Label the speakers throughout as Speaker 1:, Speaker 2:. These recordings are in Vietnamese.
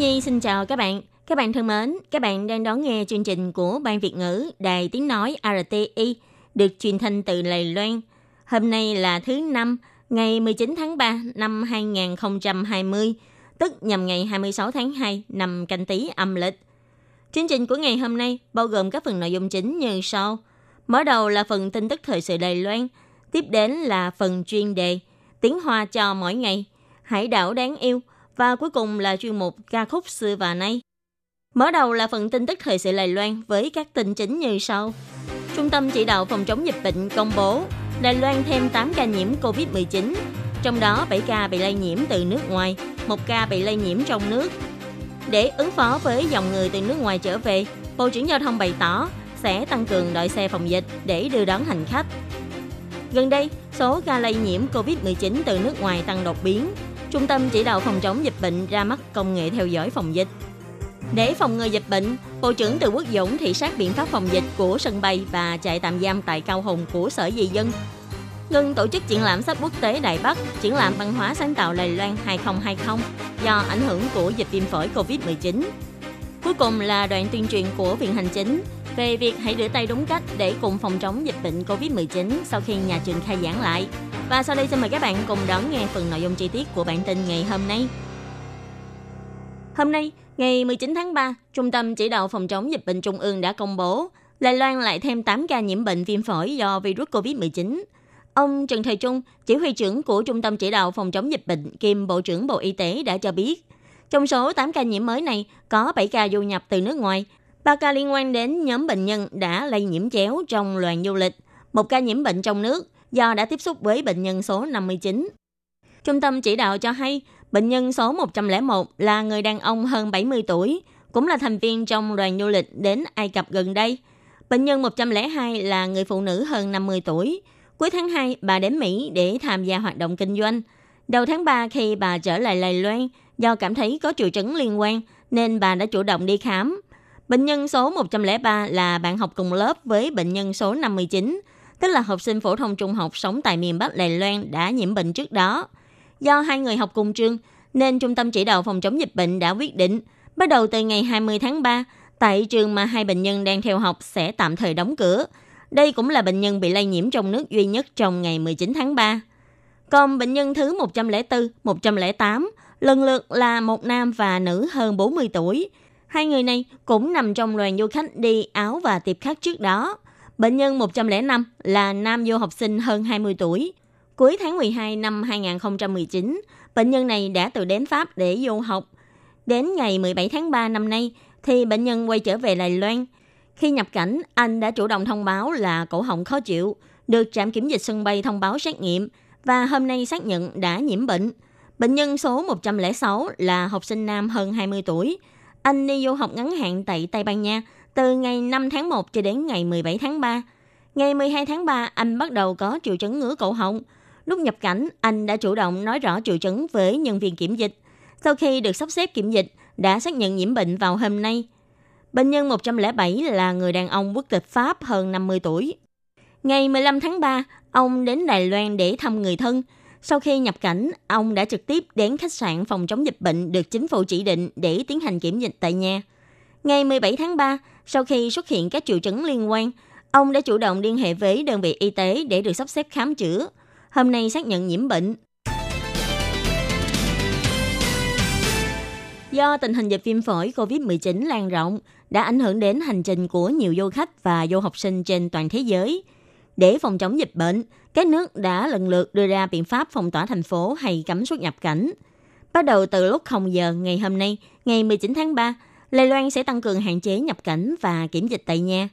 Speaker 1: Nhi xin chào các bạn. Các bạn thân mến, các bạn đang đón nghe chương trình của Ban Việt ngữ Đài Tiếng Nói RTI được truyền thanh từ Lài Loan. Hôm nay là thứ Năm, ngày 19 tháng 3 năm 2020, tức nhằm ngày 26 tháng 2 năm canh tí âm lịch. Chương trình của ngày hôm nay bao gồm các phần nội dung chính như sau. Mở đầu là phần tin tức thời sự Đài Loan, tiếp đến là phần chuyên đề Tiếng Hoa cho mỗi ngày, Hải đảo đáng yêu và cuối cùng là chuyên mục ca khúc xưa và nay. Mở đầu là phần tin tức thời sự Đài Loan với các tin chính như sau. Trung tâm chỉ đạo phòng chống dịch bệnh công bố Đài Loan thêm 8 ca nhiễm COVID-19, trong đó 7 ca bị lây nhiễm từ nước ngoài, một ca bị lây nhiễm trong nước. Để ứng phó với dòng người từ nước ngoài trở về, Bộ trưởng Giao thông bày tỏ sẽ tăng cường đội xe phòng dịch để đưa đón hành khách. Gần đây, số ca lây nhiễm COVID-19 từ nước ngoài tăng đột biến. Trung tâm chỉ đạo phòng chống dịch bệnh ra mắt công nghệ theo dõi phòng dịch. Để phòng ngừa dịch bệnh, Bộ trưởng Từ Quốc Dũng thị sát biện pháp phòng dịch của sân bay và trại tạm giam tại Cao Hùng của Sở Di dân. Ngừng tổ chức triển lãm sách quốc tế đài Bắc, triển lãm văn hóa sáng tạo Đài Loan 2020 do ảnh hưởng của dịch viêm phổi COVID-19. Cuối cùng là đoạn tuyên truyền của Viện Hành Chính về việc hãy rửa tay đúng cách để cùng phòng chống dịch bệnh COVID-19 sau khi nhà trường khai giảng lại. Và sau đây xin mời các bạn cùng đón nghe phần nội dung chi tiết của bản tin ngày hôm nay. Hôm nay, ngày 19 tháng 3, Trung tâm Chỉ đạo Phòng chống dịch bệnh Trung ương đã công bố Đài Loan lại thêm 8 ca nhiễm bệnh viêm phổi do virus COVID-19. Ông Trần Thời Trung, chỉ huy trưởng của Trung tâm Chỉ đạo Phòng chống dịch bệnh kiêm Bộ trưởng Bộ Y tế đã cho biết, trong số 8 ca nhiễm mới này, có 7 ca du nhập từ nước ngoài, 3 ca liên quan đến nhóm bệnh nhân đã lây nhiễm chéo trong đoàn du lịch, một ca nhiễm bệnh trong nước do đã tiếp xúc với bệnh nhân số 59. Trung tâm chỉ đạo cho hay, bệnh nhân số 101 là người đàn ông hơn 70 tuổi, cũng là thành viên trong đoàn du lịch đến Ai Cập gần đây. Bệnh nhân 102 là người phụ nữ hơn 50 tuổi. Cuối tháng 2, bà đến Mỹ để tham gia hoạt động kinh doanh. Đầu tháng 3 khi bà trở lại Lài Loan, do cảm thấy có triệu chứng liên quan, nên bà đã chủ động đi khám. Bệnh nhân số 103 là bạn học cùng lớp với bệnh nhân số 59, tức là học sinh phổ thông trung học sống tại miền Bắc Đài Loan đã nhiễm bệnh trước đó. Do hai người học cùng trường, nên Trung tâm Chỉ đạo Phòng chống dịch bệnh đã quyết định bắt đầu từ ngày 20 tháng 3, tại trường mà hai bệnh nhân đang theo học sẽ tạm thời đóng cửa. Đây cũng là bệnh nhân bị lây nhiễm trong nước duy nhất trong ngày 19 tháng 3. Còn bệnh nhân thứ 104, 108 lần lượt là một nam và nữ hơn 40 tuổi. Hai người này cũng nằm trong đoàn du khách đi Áo và tiệp khắc trước đó. Bệnh nhân 105 là nam du học sinh hơn 20 tuổi. Cuối tháng 12 năm 2019, bệnh nhân này đã từ đến Pháp để du học. Đến ngày 17 tháng 3 năm nay, thì bệnh nhân quay trở về Đài Loan. Khi nhập cảnh, anh đã chủ động thông báo là cổ họng khó chịu, được trạm kiểm dịch sân bay thông báo xét nghiệm và hôm nay xác nhận đã nhiễm bệnh. Bệnh nhân số 106 là học sinh nam hơn 20 tuổi. Anh đi du học ngắn hạn tại Tây Ban Nha từ ngày 5 tháng 1 cho đến ngày 17 tháng 3. Ngày 12 tháng 3, anh bắt đầu có triệu chứng ngứa cổ họng. Lúc nhập cảnh, anh đã chủ động nói rõ triệu chứng với nhân viên kiểm dịch. Sau khi được sắp xếp kiểm dịch, đã xác nhận nhiễm bệnh vào hôm nay. Bệnh nhân 107 là người đàn ông quốc tịch Pháp hơn 50 tuổi. Ngày 15 tháng 3, ông đến Đài Loan để thăm người thân. Sau khi nhập cảnh, ông đã trực tiếp đến khách sạn phòng chống dịch bệnh được chính phủ chỉ định để tiến hành kiểm dịch tại nhà. Ngày 17 tháng 3, sau khi xuất hiện các triệu chứng liên quan, ông đã chủ động liên hệ với đơn vị y tế để được sắp xếp khám chữa. Hôm nay xác nhận nhiễm bệnh. Do tình hình dịch viêm phổi COVID-19 lan rộng đã ảnh hưởng đến hành trình của nhiều du khách và du học sinh trên toàn thế giới. Để phòng chống dịch bệnh, các nước đã lần lượt đưa ra biện pháp phong tỏa thành phố hay cấm xuất nhập cảnh. Bắt đầu từ lúc 0 giờ ngày hôm nay, ngày 19 tháng 3, Đài Loan sẽ tăng cường hạn chế nhập cảnh và kiểm dịch tại nhà.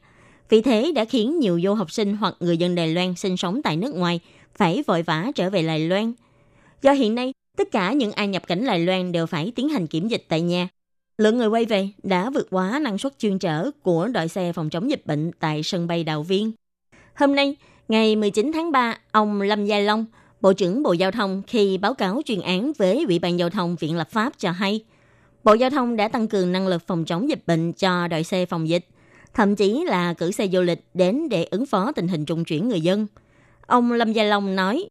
Speaker 1: Vì thế đã khiến nhiều du học sinh hoặc người dân Đài Loan sinh sống tại nước ngoài phải vội vã trở về Đài Loan. Do hiện nay, tất cả những ai nhập cảnh Đài Loan đều phải tiến hành kiểm dịch tại nhà. lượng người quay về đã vượt quá năng suất chuyên trở của đội xe phòng chống dịch bệnh tại sân bay Đào Viên. Hôm nay, ngày 19 tháng 3, ông Lâm Gia Long, Bộ trưởng Bộ Giao thông khi báo cáo chuyên án với Ủy ban Giao thông Viện Lập pháp cho hay, Bộ Giao thông đã tăng cường năng lực phòng chống dịch bệnh cho đội xe phòng dịch, thậm chí là cử xe du lịch đến để ứng phó tình hình trung chuyển người dân. Ông Lâm Gia Long nói,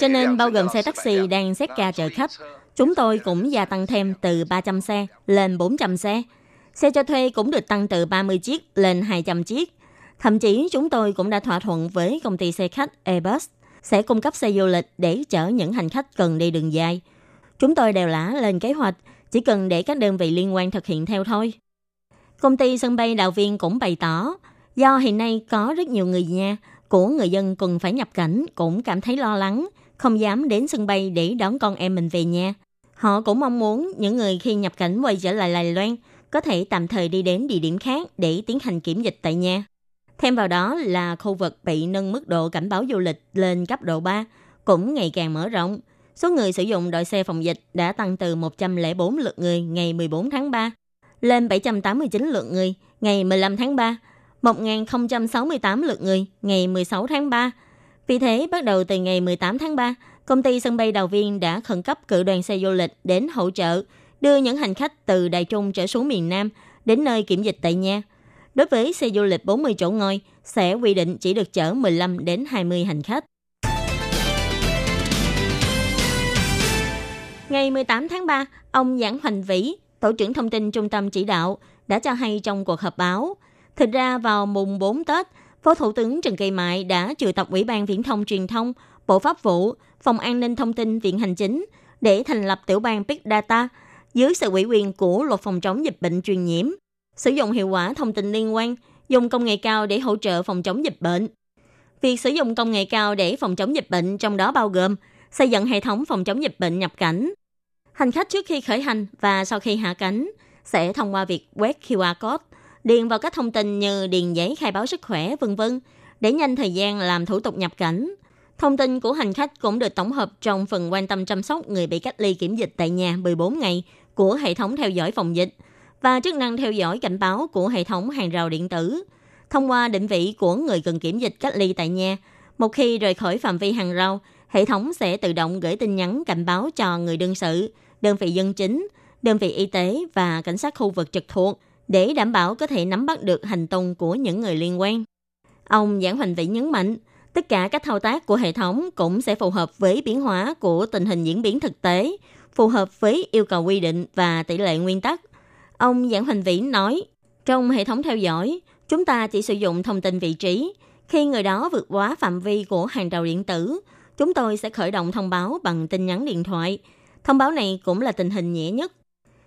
Speaker 1: cho nên bao gồm xe taxi đang xét ca chở khách, chúng tôi cũng gia tăng thêm từ 300 xe lên 400 xe. Xe cho thuê cũng được tăng từ 30 chiếc lên 200 chiếc. Thậm chí chúng tôi cũng đã thỏa thuận với công ty xe khách Airbus sẽ cung cấp xe du lịch để chở những hành khách cần đi đường dài. Chúng tôi đều đã lên kế hoạch, chỉ cần để các đơn vị liên quan thực hiện theo thôi. Công ty sân bay Đào Viên cũng bày tỏ, do hiện nay có rất nhiều người nhà của người dân cần phải nhập cảnh cũng cảm thấy lo lắng, không dám đến sân bay để đón con em mình về nhà. Họ cũng mong muốn những người khi nhập cảnh quay trở lại Đài Loan có thể tạm thời đi đến địa điểm khác để tiến hành kiểm dịch tại nhà. Thêm vào đó là khu vực bị nâng mức độ cảnh báo du lịch lên cấp độ 3 cũng ngày càng mở rộng. Số người sử dụng đội xe phòng dịch đã tăng từ 104 lượt người ngày 14 tháng 3 lên 789 lượt người ngày 15 tháng 3, 1.068 lượt người ngày 16 tháng 3. Vì thế, bắt đầu từ ngày 18 tháng 3, công ty sân bay Đào Viên đã khẩn cấp cử đoàn xe du lịch đến hỗ trợ đưa những hành khách từ Đài Trung trở xuống miền Nam đến nơi kiểm dịch tại nhà. Đối với xe du lịch 40 chỗ ngồi, sẽ quy định chỉ được chở 15 đến 20 hành khách. Ngày 18 tháng 3, ông Giảng Hoành Vĩ, Tổ trưởng Thông tin Trung tâm Chỉ đạo, đã cho hay trong cuộc họp báo. Thực ra vào mùng 4 Tết, Phó Thủ tướng Trần Kỳ Mại đã triệu tập Ủy ban Viễn thông Truyền thông, Bộ Pháp vụ, Phòng An ninh Thông tin Viện Hành Chính để thành lập tiểu ban Big Data dưới sự ủy quyền của luật phòng chống dịch bệnh truyền nhiễm, sử dụng hiệu quả thông tin liên quan, dùng công nghệ cao để hỗ trợ phòng chống dịch bệnh. Việc sử dụng công nghệ cao để phòng chống dịch bệnh trong đó bao gồm xây dựng hệ thống phòng chống dịch bệnh nhập cảnh. Hành khách trước khi khởi hành và sau khi hạ cánh sẽ thông qua việc quét QR code, điền vào các thông tin như điền giấy khai báo sức khỏe, vân vân để nhanh thời gian làm thủ tục nhập cảnh. Thông tin của hành khách cũng được tổng hợp trong phần quan tâm chăm sóc người bị cách ly kiểm dịch tại nhà 14 ngày của hệ thống theo dõi phòng dịch và chức năng theo dõi cảnh báo của hệ thống hàng rào điện tử. Thông qua định vị của người cần kiểm dịch cách ly tại nhà, một khi rời khỏi phạm vi hàng rào, hệ thống sẽ tự động gửi tin nhắn cảnh báo cho người đương sự, đơn vị dân chính, đơn vị y tế và cảnh sát khu vực trực thuộc để đảm bảo có thể nắm bắt được hành tung của những người liên quan. Ông Giảng Hoành Vĩ nhấn mạnh, tất cả các thao tác của hệ thống cũng sẽ phù hợp với biến hóa của tình hình diễn biến thực tế, phù hợp với yêu cầu quy định và tỷ lệ nguyên tắc. Ông Giảng Hoành Vĩ nói, trong hệ thống theo dõi, chúng ta chỉ sử dụng thông tin vị trí. Khi người đó vượt quá phạm vi của hàng rào điện tử, chúng tôi sẽ khởi động thông báo bằng tin nhắn điện thoại. Thông báo này cũng là tình hình nhẹ nhất.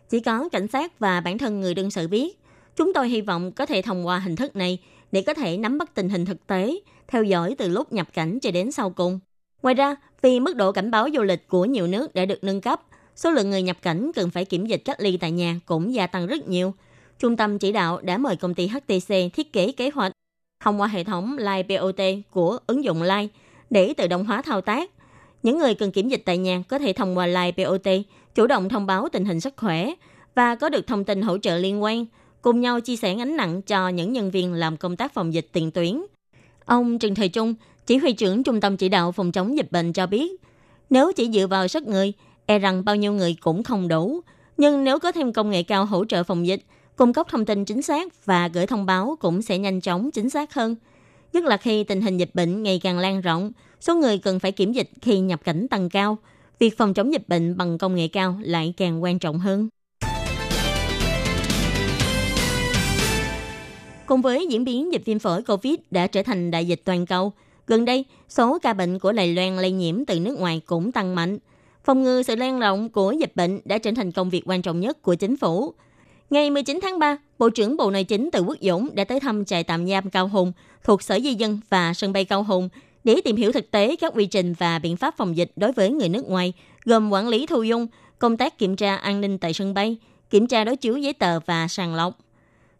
Speaker 1: Chỉ có cảnh sát và bản thân người đương sự biết. Chúng tôi hy vọng có thể thông qua hình thức này để có thể nắm bắt tình hình thực tế, theo dõi từ lúc nhập cảnh cho đến sau cùng. Ngoài ra, vì mức độ cảnh báo du lịch của nhiều nước đã được nâng cấp, số lượng người nhập cảnh cần phải kiểm dịch cách ly tại nhà cũng gia tăng rất nhiều. Trung tâm chỉ đạo đã mời công ty HTC thiết kế kế hoạch thông qua hệ thống Live POT của ứng dụng Live để tự động hóa thao tác. Những người cần kiểm dịch tại nhà có thể thông qua Live POT chủ động thông báo tình hình sức khỏe và có được thông tin hỗ trợ liên quan, cùng nhau chia sẻ gánh nặng cho những nhân viên làm công tác phòng dịch tiền tuyến. Ông Trần Thời Trung, chỉ huy trưởng Trung tâm chỉ đạo phòng chống dịch bệnh cho biết, nếu chỉ dựa vào sức người, e rằng bao nhiêu người cũng không đủ. Nhưng nếu có thêm công nghệ cao hỗ trợ phòng dịch, cung cấp thông tin chính xác và gửi thông báo cũng sẽ nhanh chóng chính xác hơn. Nhất là khi tình hình dịch bệnh ngày càng lan rộng, số người cần phải kiểm dịch khi nhập cảnh tăng cao, việc phòng chống dịch bệnh bằng công nghệ cao lại càng quan trọng hơn. Cùng với diễn biến dịch viêm phổi COVID đã trở thành đại dịch toàn cầu, gần đây số ca bệnh của Đài Loan lây nhiễm từ nước ngoài cũng tăng mạnh – Phòng ngừa sự lan rộng của dịch bệnh đã trở thành công việc quan trọng nhất của chính phủ. Ngày 19 tháng 3, Bộ trưởng Bộ Nội chính Từ Quốc Dũng đã tới thăm trại tạm giam Cao Hùng thuộc Sở Di dân và sân bay Cao Hùng để tìm hiểu thực tế các quy trình và biện pháp phòng dịch đối với người nước ngoài, gồm quản lý thu dung, công tác kiểm tra an ninh tại sân bay, kiểm tra đối chiếu giấy tờ và sàng lọc.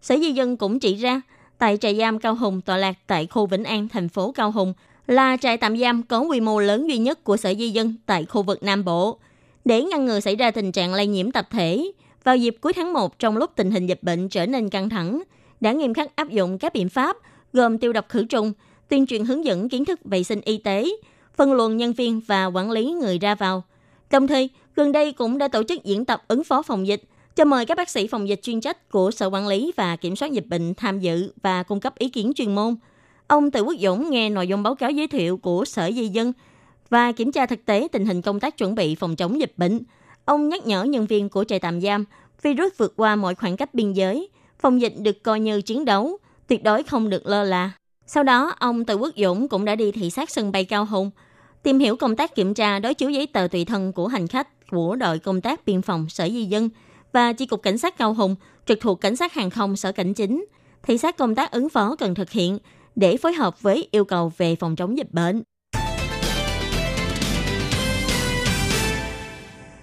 Speaker 1: Sở Di dân cũng chỉ ra, tại trại giam Cao Hùng tọa lạc tại khu Vĩnh An, thành phố Cao Hùng, là trại tạm giam có quy mô lớn duy nhất của Sở Di dân tại khu vực Nam Bộ. Để ngăn ngừa xảy ra tình trạng lây nhiễm tập thể, vào dịp cuối tháng 1 trong lúc tình hình dịch bệnh trở nên căng thẳng, đã nghiêm khắc áp dụng các biện pháp gồm tiêu độc khử trùng, tuyên truyền hướng dẫn kiến thức vệ sinh y tế, phân luồng nhân viên và quản lý người ra vào. Đồng thời, gần đây cũng đã tổ chức diễn tập ứng phó phòng dịch, cho mời các bác sĩ phòng dịch chuyên trách của Sở Quản lý và Kiểm soát Dịch bệnh tham dự và cung cấp ý kiến chuyên môn. Ông Từ Quốc Dũng nghe nội dung báo cáo giới thiệu của Sở Di dân và kiểm tra thực tế tình hình công tác chuẩn bị phòng chống dịch bệnh. Ông nhắc nhở nhân viên của trại tạm giam, virus vượt qua mọi khoảng cách biên giới, phòng dịch được coi như chiến đấu, tuyệt đối không được lơ là. Sau đó, ông Từ Quốc Dũng cũng đã đi thị sát sân bay Cao Hùng, tìm hiểu công tác kiểm tra đối chiếu giấy tờ tùy thân của hành khách của đội công tác biên phòng Sở Di dân và chi cục cảnh sát Cao Hùng trực thuộc cảnh sát hàng không Sở Cảnh Chính, thị sát công tác ứng phó cần thực hiện để phối hợp với yêu cầu về phòng chống dịch bệnh.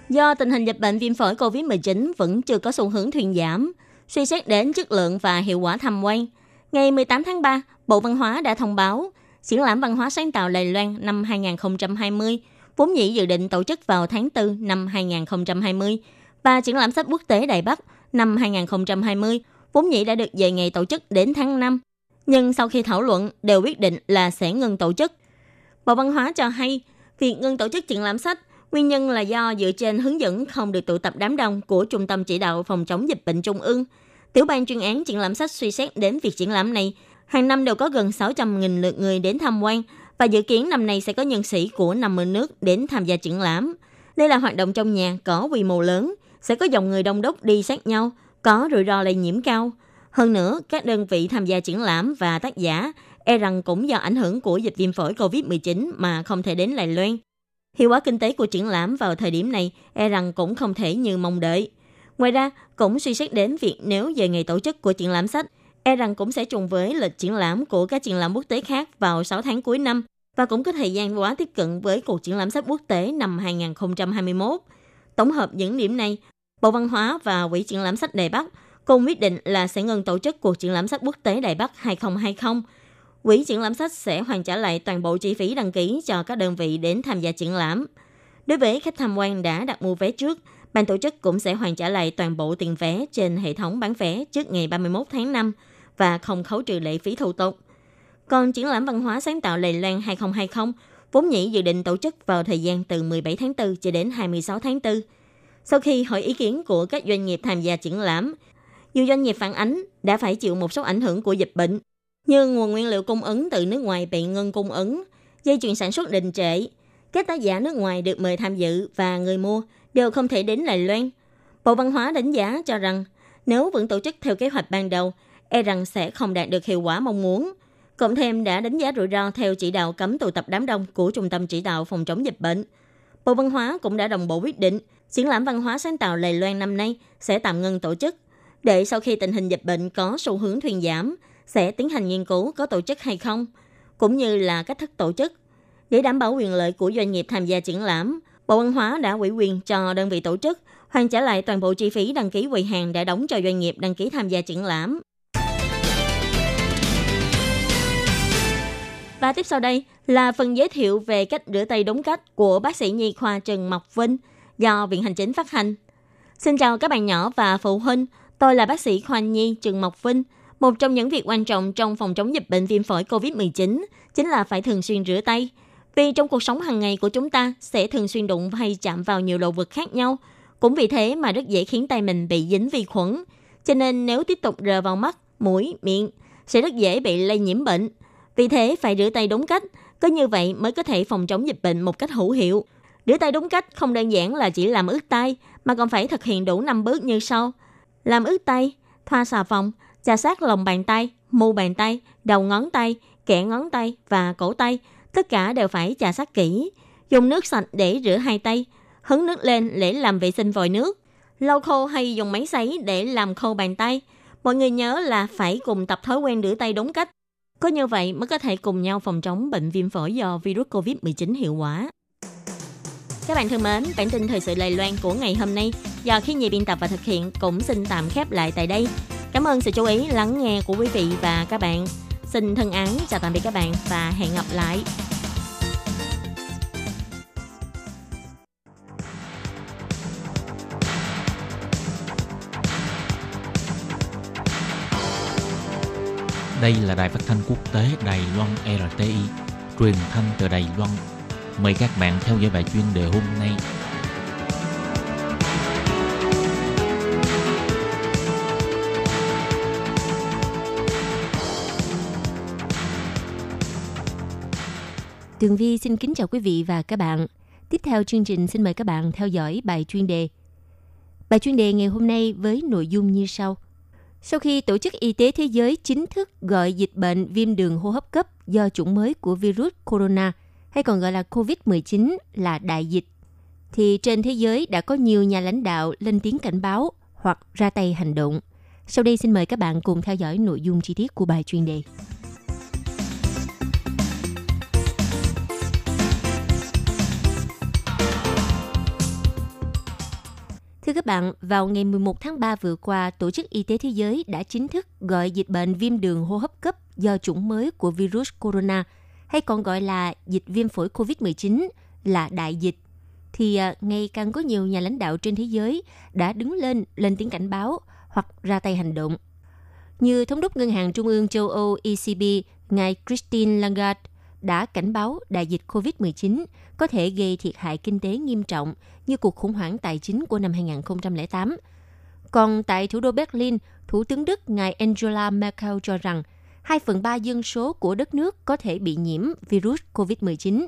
Speaker 1: Do tình hình dịch bệnh viêm phổi COVID-19 vẫn chưa có xu hướng thuyên giảm, suy xét đến chất lượng và hiệu quả tham quan, ngày 18 tháng 3, Bộ Văn hóa đã thông báo triển lãm văn hóa sáng tạo Đài Loan năm 2020 vốn dĩ dự định tổ chức vào tháng 4 năm 2020 và triển lãm sách quốc tế Đài Bắc năm 2020 vốn dĩ đã được về ngày tổ chức đến tháng 5. Nhưng sau khi thảo luận đều quyết định là sẽ ngừng tổ chức. Bộ Văn hóa cho hay, việc ngừng tổ chức triển lãm sách nguyên nhân là do dựa trên hướng dẫn không được tụ tập đám đông của Trung tâm Chỉ đạo Phòng chống dịch bệnh Trung ương. Tiểu ban chuyên án triển lãm sách suy xét đến việc triển lãm này Hàng năm đều có gần 600.000 lượt người đến tham quan và dự kiến năm nay sẽ có nhân sĩ của 50 nước đến tham gia triển lãm. Đây là hoạt động trong nhà có quy mô lớn, sẽ có dòng người đông đúc đi sát nhau, có rủi ro lây nhiễm cao. Hơn nữa, các đơn vị tham gia triển lãm và tác giả e rằng cũng do ảnh hưởng của dịch viêm phổi COVID-19 mà không thể đến Đài Loan. Hiệu quả kinh tế của triển lãm vào thời điểm này e rằng cũng không thể như mong đợi. Ngoài ra, cũng suy xét đến việc nếu về ngày tổ chức của triển lãm sách, e rằng cũng sẽ trùng với lịch triển lãm của các triển lãm quốc tế khác vào 6 tháng cuối năm và cũng có thời gian quá tiếp cận với cuộc triển lãm sách quốc tế năm 2021. Tổng hợp những điểm này, Bộ Văn hóa và Quỹ triển lãm sách Đài Bắc cùng quyết định là sẽ ngừng tổ chức cuộc triển lãm sách quốc tế Đài Bắc 2020. Quỹ triển lãm sách sẽ hoàn trả lại toàn bộ chi phí đăng ký cho các đơn vị đến tham gia triển lãm. Đối với khách tham quan đã đặt mua vé trước, ban tổ chức cũng sẽ hoàn trả lại toàn bộ tiền vé trên hệ thống bán vé trước ngày 31 tháng 5 và không khấu trừ lệ phí thủ tục. Còn triển lãm văn hóa sáng tạo Lầy Loan 2020 vốn nhĩ dự định tổ chức vào thời gian từ 17 tháng 4 cho đến 26 tháng 4. Sau khi hỏi ý kiến của các doanh nghiệp tham gia triển lãm, nhiều doanh nghiệp phản ánh đã phải chịu một số ảnh hưởng của dịch bệnh, như nguồn nguyên liệu cung ứng từ nước ngoài bị ngưng cung ứng, dây chuyền sản xuất đình trệ, các tác giả nước ngoài được mời tham dự và người mua đều không thể đến Đài Loan. Bộ Văn hóa đánh giá cho rằng nếu vẫn tổ chức theo kế hoạch ban đầu e rằng sẽ không đạt được hiệu quả mong muốn. Cộng thêm đã đánh giá rủi ro theo chỉ đạo cấm tụ tập đám đông của Trung tâm Chỉ đạo Phòng chống dịch bệnh. Bộ Văn hóa cũng đã đồng bộ quyết định triển lãm văn hóa sáng tạo Lầy Loan năm nay sẽ tạm ngưng tổ chức, để sau khi tình hình dịch bệnh có xu hướng thuyên giảm, sẽ tiến hành nghiên cứu có tổ chức hay không, cũng như là cách thức tổ chức. Để đảm bảo quyền lợi của doanh nghiệp tham gia triển lãm, Bộ Văn hóa đã ủy quyền cho đơn vị tổ chức hoàn trả lại toàn bộ chi phí đăng ký quầy hàng đã đóng cho doanh nghiệp đăng ký tham gia triển lãm. Và tiếp sau đây là phần giới thiệu về cách rửa tay đúng cách của bác sĩ nhi khoa Trần Mộc Vinh do Viện Hành Chính phát hành. Xin chào các bạn nhỏ và phụ huynh, tôi là bác sĩ khoa nhi Trần Mộc Vinh. Một trong những việc quan trọng trong phòng chống dịch bệnh viêm phổi COVID-19 chính là phải thường xuyên rửa tay. Vì trong cuộc sống hàng ngày của chúng ta sẽ thường xuyên đụng hay chạm vào nhiều đồ vật khác nhau. Cũng vì thế mà rất dễ khiến tay mình bị dính vi khuẩn. Cho nên nếu tiếp tục rờ vào mắt, mũi, miệng sẽ rất dễ bị lây nhiễm bệnh. Vì thế phải rửa tay đúng cách, có như vậy mới có thể phòng chống dịch bệnh một cách hữu hiệu. Rửa tay đúng cách không đơn giản là chỉ làm ướt tay, mà còn phải thực hiện đủ 5 bước như sau. Làm ướt tay, thoa xà phòng, chà sát lòng bàn tay, mu bàn tay, đầu ngón tay, kẽ ngón tay và cổ tay. Tất cả đều phải chà sát kỹ. Dùng nước sạch để rửa hai tay, hứng nước lên để làm vệ sinh vòi nước. Lau khô hay dùng máy sấy để làm khô bàn tay. Mọi người nhớ là phải cùng tập thói quen rửa tay đúng cách có như vậy mới có thể cùng nhau phòng chống bệnh viêm phổi do virus COVID-19 hiệu quả. Các bạn thân mến, bản tin thời sự Lầy Loan của ngày hôm nay do khi nhị biên tập và thực hiện cũng xin tạm khép lại tại đây. Cảm ơn sự chú ý lắng nghe của quý vị và các bạn. Xin thân ái chào tạm biệt các bạn và hẹn gặp lại.
Speaker 2: Đây là đài phát thanh quốc tế Đài Loan RTI, truyền thanh từ Đài Loan, Mời các bạn theo dõi bài chuyên đề hôm nay.
Speaker 3: Tường Vi xin kính chào quý vị và các bạn. Tiếp theo chương trình xin mời các bạn theo dõi bài chuyên đề. Bài chuyên đề ngày hôm nay với nội dung như sau. Sau khi Tổ chức Y tế Thế giới chính thức gọi dịch bệnh viêm đường hô hấp cấp do chủng mới của virus corona, hay còn gọi là COVID-19 là đại dịch, thì trên thế giới đã có nhiều nhà lãnh đạo lên tiếng cảnh báo hoặc ra tay hành động. Sau đây xin mời các bạn cùng theo dõi nội dung chi tiết của bài chuyên đề. Thưa các bạn, vào ngày 11 tháng 3 vừa qua, Tổ chức Y tế Thế giới đã chính thức gọi dịch bệnh viêm đường hô hấp cấp do chủng mới của virus corona, hay còn gọi là dịch viêm phổi COVID-19 là đại dịch. Thì à, ngày càng có nhiều nhà lãnh đạo trên thế giới đã đứng lên lên tiếng cảnh báo hoặc ra tay hành động. Như Thống đốc Ngân hàng Trung ương châu Âu ECB, ngài Christine Lagarde đã cảnh báo đại dịch COVID-19 có thể gây thiệt hại kinh tế nghiêm trọng như cuộc khủng hoảng tài chính của năm 2008. Còn tại thủ đô Berlin, Thủ tướng Đức ngài Angela Merkel cho rằng 2 phần 3 dân số của đất nước có thể bị nhiễm virus COVID-19.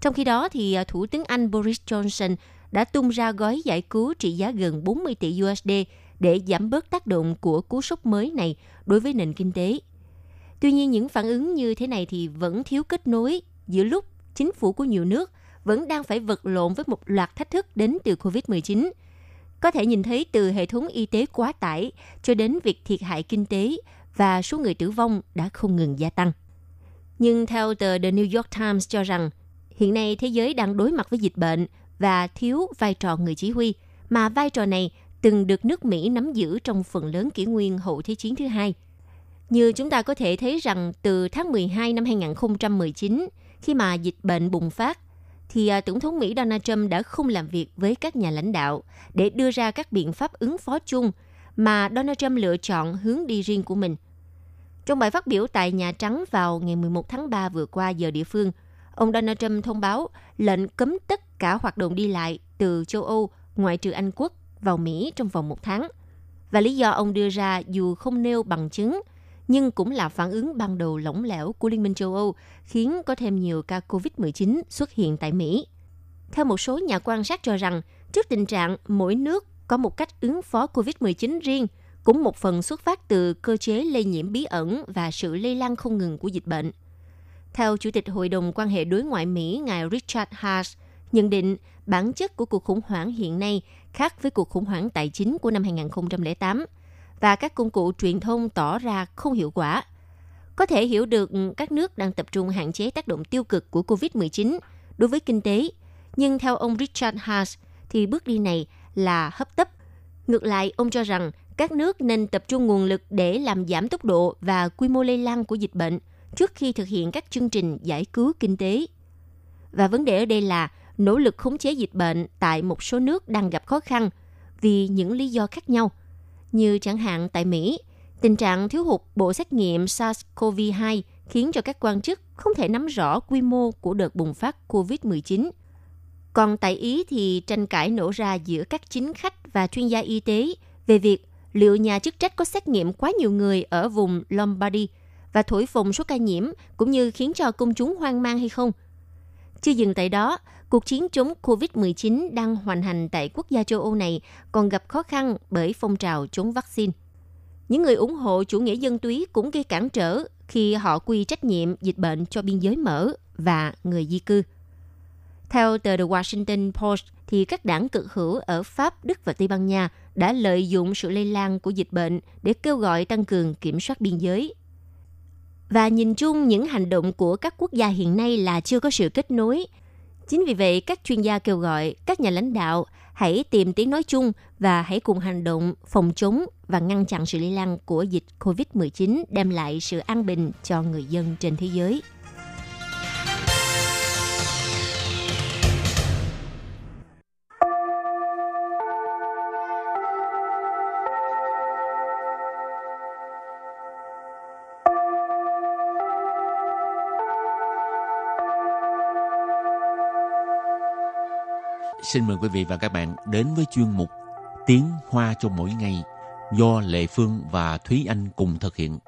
Speaker 3: Trong khi đó, thì à, Thủ tướng Anh Boris Johnson đã tung ra gói giải cứu trị giá gần 40 tỷ USD để giảm bớt tác động của cú sốc mới này đối với nền kinh tế. Tuy nhiên, những phản ứng như thế này thì vẫn thiếu kết nối giữa lúc chính phủ của nhiều nước vẫn đang phải vật lộn với một loạt thách thức đến từ COVID-19. Có thể nhìn thấy từ hệ thống y tế quá tải cho đến việc thiệt hại kinh tế và số người tử vong đã không ngừng gia tăng. Nhưng theo tờ The New York Times cho rằng, hiện nay thế giới đang đối mặt với dịch bệnh và thiếu vai trò người chỉ huy, mà vai trò này từng được nước Mỹ nắm giữ trong phần lớn kỷ nguyên hậu Thế chiến thứ hai. Như chúng ta có thể thấy rằng từ tháng 12 năm 2019, khi mà dịch bệnh bùng phát, thì à, Tổng thống Mỹ Donald Trump đã không làm việc với các nhà lãnh đạo để đưa ra các biện pháp ứng phó chung mà Donald Trump lựa chọn hướng đi riêng của mình. Trong bài phát biểu tại Nhà Trắng vào ngày 11 tháng 3 vừa qua giờ địa phương, ông Donald Trump thông báo lệnh cấm tất cả hoạt động đi lại từ châu Âu ngoại trừ Anh quốc vào Mỹ trong vòng một tháng. Và lý do ông đưa ra dù không nêu bằng chứng – nhưng cũng là phản ứng ban đầu lỏng lẻo của Liên minh châu Âu, khiến có thêm nhiều ca COVID-19 xuất hiện tại Mỹ. Theo một số nhà quan sát cho rằng, trước tình trạng mỗi nước có một cách ứng phó COVID-19 riêng, cũng một phần xuất phát từ cơ chế lây nhiễm bí ẩn và sự lây lan không ngừng của dịch bệnh. Theo Chủ tịch Hội đồng quan hệ đối ngoại Mỹ, ngài Richard Haas, nhận định bản chất của cuộc khủng hoảng hiện nay khác với cuộc khủng hoảng tài chính của năm 2008 – và các công cụ truyền thông tỏ ra không hiệu quả. Có thể hiểu được các nước đang tập trung hạn chế tác động tiêu cực của COVID-19 đối với kinh tế, nhưng theo ông Richard Haas thì bước đi này là hấp tấp. Ngược lại, ông cho rằng các nước nên tập trung nguồn lực để làm giảm tốc độ và quy mô lây lan của dịch bệnh trước khi thực hiện các chương trình giải cứu kinh tế. Và vấn đề ở đây là nỗ lực khống chế dịch bệnh tại một số nước đang gặp khó khăn vì những lý do khác nhau – như chẳng hạn tại Mỹ, tình trạng thiếu hụt bộ xét nghiệm SARS-CoV-2 khiến cho các quan chức không thể nắm rõ quy mô của đợt bùng phát COVID-19. Còn tại Ý thì tranh cãi nổ ra giữa các chính khách và chuyên gia y tế về việc liệu nhà chức trách có xét nghiệm quá nhiều người ở vùng Lombardy và thổi phồng số ca nhiễm cũng như khiến cho công chúng hoang mang hay không. Chưa dừng tại đó, cuộc chiến chống COVID-19 đang hoành hành tại quốc gia châu Âu này còn gặp khó khăn bởi phong trào chống vaccine. Những người ủng hộ chủ nghĩa dân túy cũng gây cản trở khi họ quy trách nhiệm dịch bệnh cho biên giới mở và người di cư. Theo tờ The Washington Post, thì các đảng cực hữu ở Pháp, Đức và Tây Ban Nha đã lợi dụng sự lây lan của dịch bệnh để kêu gọi tăng cường kiểm soát biên giới. Và nhìn chung, những hành động của các quốc gia hiện nay là chưa có sự kết nối, Chính vì vậy, các chuyên gia kêu gọi các nhà lãnh đạo hãy tìm tiếng nói chung và hãy cùng hành động phòng chống và ngăn chặn sự lây lan của dịch COVID-19 đem lại sự an bình cho người dân trên thế giới.
Speaker 2: Xin mời quý vị và các bạn đến với chuyên mục Tiếng Hoa cho mỗi ngày do Lệ Phương và Thúy Anh cùng thực hiện.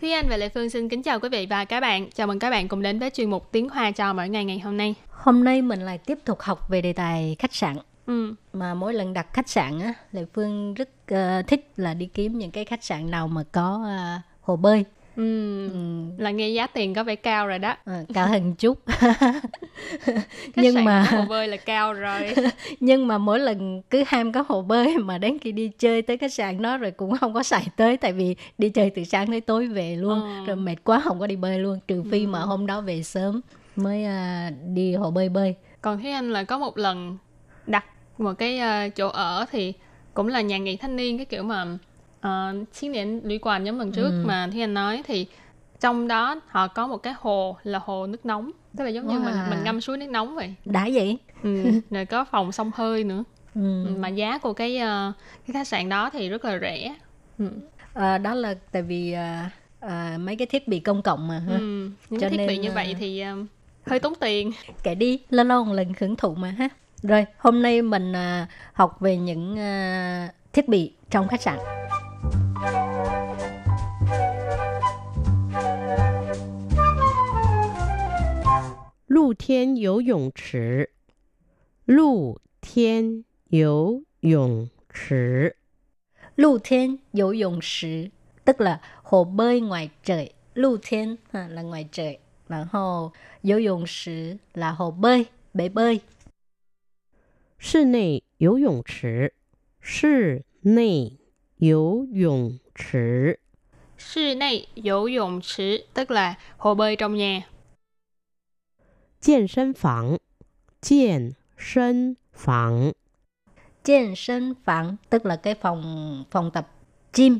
Speaker 4: Thúy Anh và Lệ Phương xin kính chào quý vị và các bạn. Chào mừng các bạn cùng đến với chuyên mục Tiếng Hoa cho mỗi ngày ngày hôm nay.
Speaker 5: Hôm nay mình lại tiếp tục học về đề tài khách sạn.
Speaker 4: Ừ.
Speaker 5: Mà mỗi lần đặt khách sạn á, Lệ Phương rất uh, thích là đi kiếm những cái khách sạn nào mà có uh, hồ bơi.
Speaker 4: Ừ.
Speaker 5: Ừ,
Speaker 4: Là nghe giá tiền có vẻ cao rồi đó.
Speaker 5: ờ, cao hơn chút. Nhưng mà
Speaker 4: hồ bơi là cao rồi.
Speaker 5: nhưng mà mỗi lần cứ ham có hồ bơi mà đến khi đi chơi tới khách sạn đó rồi cũng không có xài tới tại vì đi chơi từ sáng tới tối về luôn
Speaker 4: Ừ.
Speaker 5: rồi mệt quá không có đi bơi luôn trừ phi mà hôm đó về sớm mới à, đi hồ bơi bơi
Speaker 4: Còn Thúy Anh là có một lần đặt một cái ờ, chỗ ở thì cũng là nhà nghỉ thanh niên cái kiểu mà uh, chiến điện lũy quản giống lần trước
Speaker 5: Ừ.
Speaker 4: mà Thúy Anh nói thì trong đó họ có một cái hồ là hồ nước nóng tức là giống như mình
Speaker 5: Wow.
Speaker 4: mình ngâm suối nước nóng vậy
Speaker 5: đã vậy
Speaker 4: ừ. rồi có phòng xông hơi nữa
Speaker 5: ừ.
Speaker 4: Ừ, mà giá của cái ờ, cái khách sạn đó thì rất là rẻ ừ.
Speaker 5: À, đó là tại vì à, à, mấy cái thiết bị công cộng mà ha.
Speaker 4: Ừ. những
Speaker 5: Cho
Speaker 4: thiết bị
Speaker 5: nên,
Speaker 4: như
Speaker 5: ờ,
Speaker 4: vậy thì ờ, hơi tốn tiền
Speaker 5: kể đi lâu lâu một lần hưởng thụ mà ha rồi, hôm nay mình à, học về những à, thiết bị trong khách sạn.
Speaker 6: Lù thiên yếu dụng trì Lù thiên yếu dụng trì
Speaker 5: Lù thiên yếu dụng trì Tức là hồ bơi ngoài trời. Lù thiên à, là ngoài trời. Rồi hồ yếu dụng trì là hồ bơi, bể bơi.
Speaker 6: 室内游泳池，室内游泳池，
Speaker 4: 室内游泳池 tức là hồ bơi trong nhà
Speaker 6: 健身房，健身房，
Speaker 5: 健身房 tức là cái phòng phòng tập gym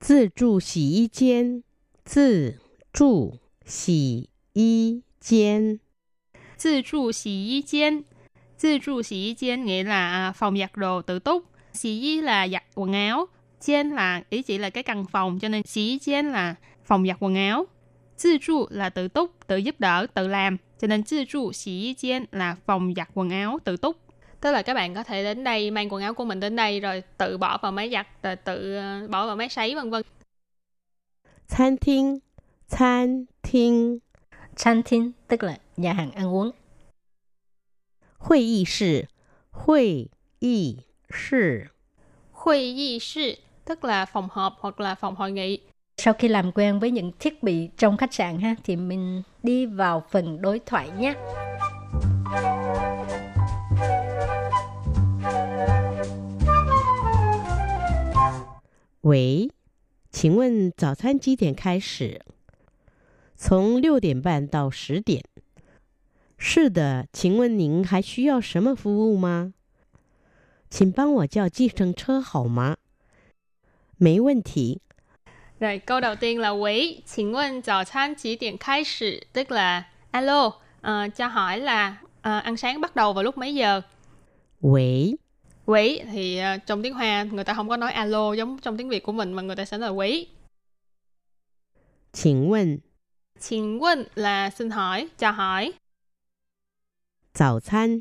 Speaker 6: 自助洗衣间，自助洗衣间，
Speaker 4: 自助洗衣间 自助洗衣间nghĩa là à, phòng giặt đồ tự túc xì y là giặt quần áo Chen là ý chỉ là cái căn phòng cho nên xí chen là phòng giặt quần áo. Tự trụ là tự túc, tự giúp đỡ, tự làm. Cho nên tự trụ xí chen là phòng giặt quần áo tự túc. Tức là các bạn có thể đến đây mang quần áo của mình đến đây rồi tự bỏ vào máy giặt, rồi tự ờ, bỏ vào máy sấy vân vân.
Speaker 6: 餐厅，餐厅，
Speaker 5: canteen tức là nhà hàng ăn uống
Speaker 6: 会议室，会议室，
Speaker 4: Hội nghị室tức là phòng họp hoặc là phòng hội nghị.
Speaker 5: sau khi làm quen với những thiết bị trong khách sạn ha thì mình đi vào phần đối thoại nhé
Speaker 6: 喂，请问早餐几点开始？从六点半到十点。 是的，请问您还需要什么服务吗？请帮我叫计程车好吗？没问题。
Speaker 4: Rồi câu đầu tiên là quý, xin问早餐几点开始 tức là alo, ờ, cho hỏi là ờ, ăn sáng bắt đầu vào lúc mấy giờ?
Speaker 6: 喂，
Speaker 4: Quý thì ờ, trong tiếng Hoa người ta không có nói alo giống trong tiếng Việt của mình mà người ta sẽ là quý.
Speaker 6: 请问
Speaker 4: Xin问là xin hỏi, cho hỏi.
Speaker 6: 早餐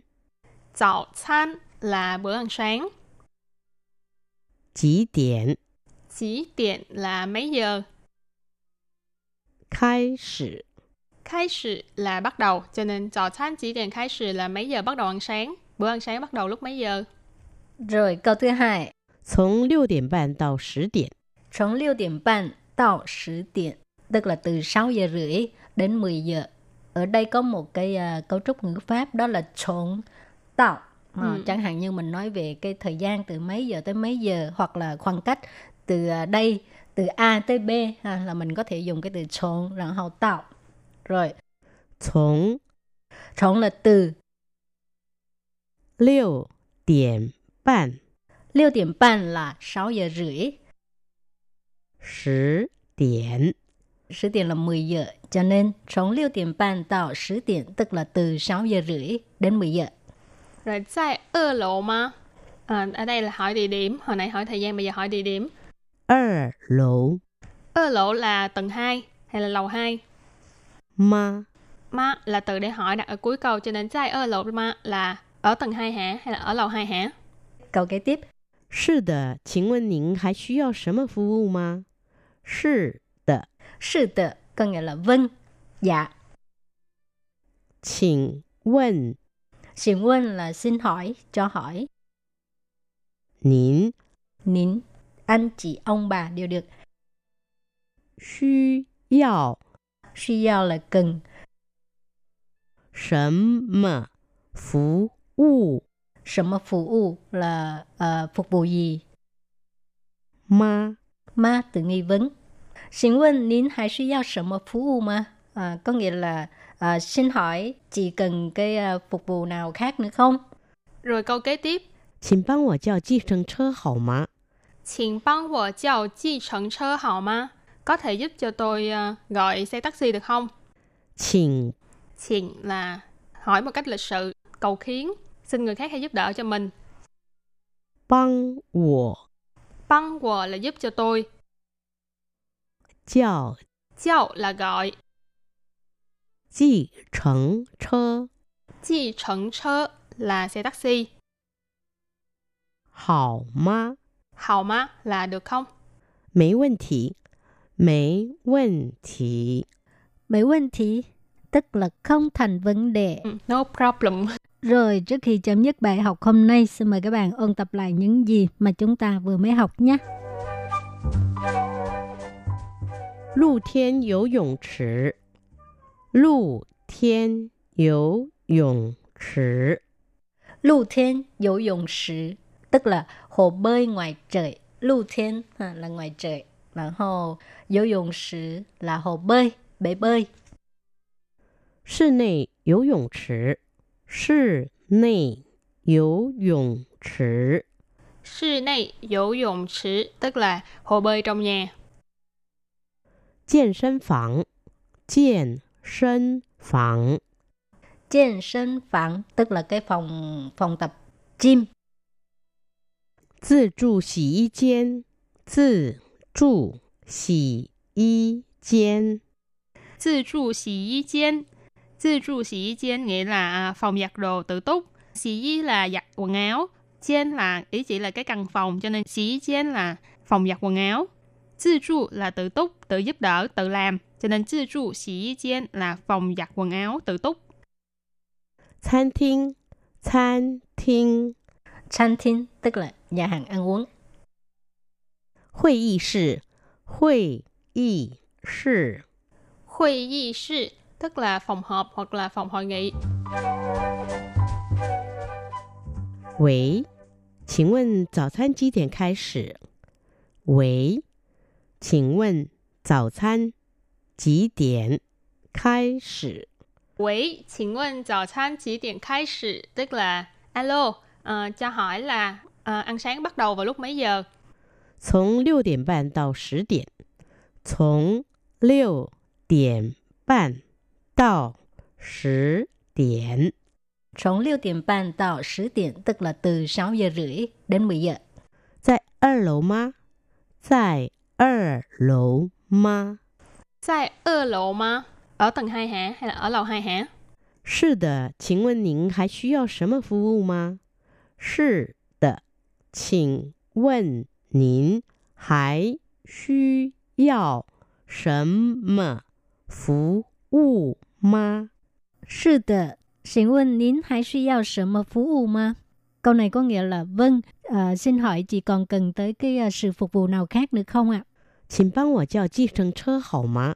Speaker 4: 早餐 là bữa ăn sáng.
Speaker 6: 几点
Speaker 4: Chỉ điện là mấy giờ.
Speaker 6: 开始？
Speaker 4: Khai sự là bắt đầu, cho nên 早餐 chỉ điện khai sự là mấy giờ bắt đầu ăn sáng. Bữa ăn sáng bắt đầu lúc mấy giờ?
Speaker 5: rồi câu thứ hai
Speaker 6: 从六点半到十点。
Speaker 5: 从6点半到10点 tức là từ 6 giờ rưỡi đến 10 giờ ở đây có một cái uh, cấu trúc ngữ pháp đó là trộn tạo. À,
Speaker 4: ừ.
Speaker 5: chẳng hạn như mình nói về cái thời gian từ mấy giờ tới mấy giờ hoặc là khoảng cách từ uh, đây từ a tới b ha, là mình có thể dùng cái từ trộn rồi hậu tạo. Rồi.
Speaker 6: Trộn
Speaker 5: trộn là từ.
Speaker 6: Liều điểm bàn.
Speaker 5: Liều điểm bàn là 6 giờ rưỡi.
Speaker 6: 10 điểm
Speaker 5: 10 điểm là 10 giờ cho nên trộn 6 điểm半到10 điểm tức là từ 6 giờ rưỡi đến 10 giờ
Speaker 4: Rồi tại ở lộ mà. À, ở đây là hỏi địa điểm, hồi nãy hỏi thời gian, bây giờ hỏi địa điểm.
Speaker 6: 二楼
Speaker 7: Ơ lỗ là tầng 2 hay là lầu 2.
Speaker 6: 吗？
Speaker 7: Ma là từ để hỏi đặt ở cuối câu cho nên tại ơ lỗ ma là ở tầng 2 hả hay là ở lầu 2 hả?
Speaker 5: Câu kế tiếp.
Speaker 6: 是的，请问您还需要什么服务吗？是 的，
Speaker 5: Sư tự có nghĩa là vâng, dạ.
Speaker 6: 请问
Speaker 5: Xin quên là xin hỏi, cho hỏi.
Speaker 6: 您
Speaker 5: Nín, anh chị, ông bà đều được.
Speaker 6: 需要
Speaker 5: Suy giao là cần.
Speaker 6: 什么服务
Speaker 5: 什么phục vụ là ờ, phục vụ gì?
Speaker 6: 吗？
Speaker 5: Ma từ nghi vấn. Xin quên, nín hay suy giao什么服务mà? À, có nghĩa là à, xin hỏi chị cần cái à, phục vụ nào khác nữa không?
Speaker 7: Rồi câu kế tiếp.
Speaker 6: 请帮我叫计程车好吗？
Speaker 7: 请帮我叫计程车好吗? Có thể giúp cho tôi ờ, gọi xe taxi được không?
Speaker 6: 请
Speaker 7: Xin là hỏi một cách lịch sự, cầu khiến, xin người khác hãy giúp đỡ cho mình.
Speaker 6: 帮我
Speaker 7: Băng quờ là giúp cho tôi.
Speaker 6: 叫
Speaker 7: Chào là gọi.
Speaker 6: 计程车
Speaker 7: Chi trấn chơ là xe taxi.
Speaker 6: 好吗？
Speaker 7: Hào má là được không?
Speaker 6: 没问题，没问题。
Speaker 5: Mấy vấn đề tức là không thành vấn đề.
Speaker 7: Ừ, No problem.
Speaker 5: Rồi trước khi chấm dứt bài học hôm nay, xin mời các bạn ôn tập lại những gì mà chúng ta vừa mới học nhé.
Speaker 6: 露天游泳池，露天游泳池，
Speaker 5: Lưu thiên游泳池 tức là hồ bơi ngoài trời. Lưu thiên ha, là ngoài trời. Và hồ游泳池 là hồ bơi, bể bơi.
Speaker 6: 室内游泳池，室内游泳池，
Speaker 7: Sư này游泳池 tức là hồ bơi trong nhà.
Speaker 6: 健身房，健身房，
Speaker 5: Trên sân phẳng tức là cái phòng phòng tập gym.
Speaker 6: 自助洗衣间，自助洗衣间，
Speaker 7: Tự trụ xì y chén. Tự trụ xì y chén nghĩa là à, phòng giặt đồ tự túc. Xì y là giặt quần áo. Chén là ý chỉ là cái căn phòng cho nên xì y chén là phòng giặt quần áo. Tự trụ là tự túc, tự giúp đỡ, tự làm. Cho nên tự trụ xì y chén là phòng giặt quần áo tự túc.
Speaker 6: 餐厅，餐厅，
Speaker 5: 餐厅tức là nhà hàng ăn uống.
Speaker 6: 会议室，会议室，
Speaker 7: Hội nghị sự tức là phòng họp hoặc là phòng hội nghị.
Speaker 6: 喂，请问早餐几点开始？喂， 请问早餐几点开始？
Speaker 7: Quỷ, xin问早餐chỉ điểm khai始 tức là alo, ờ, cho hỏi là ờ, ăn sáng bắt đầu vào lúc mấy giờ?
Speaker 6: 从六点半到十点。从六点半到十点。
Speaker 5: 从 6 điểm半到 10 điểm tức là từ 6 giờ rưỡi đến 10 giờ.
Speaker 6: 在二楼吗？在 二楼吗？
Speaker 7: Tại ở lầu mà? Ở tầng 2 hả? Hay là ở lầu 2 hả?
Speaker 6: 是的，请问您还需要什么服务吗？是的，请问您还需要什么服务吗？
Speaker 5: Sư的, xin问您还需要什么服务吗? Câu này có nghĩa là vâng, à, xin hỏi chị còn cần tới cái à, sự phục vụ nào khác nữa không ạ?
Speaker 6: 请帮我叫计程车好吗？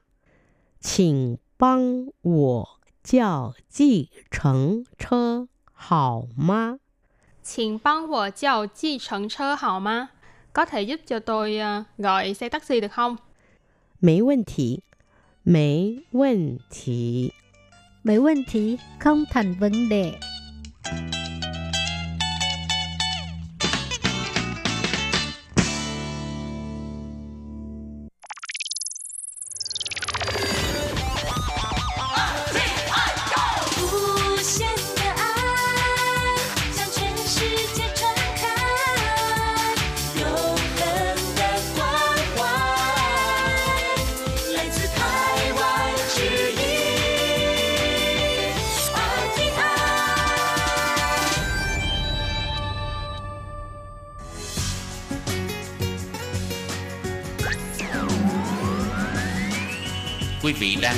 Speaker 6: 请帮我叫计程车好吗？
Speaker 7: Xin帮我叫计程车好吗? Có thể giúp cho tôi ờ, gọi xe taxi được không?
Speaker 6: 没问题，没问题。
Speaker 5: Mấy vấn đề không thành vấn đề.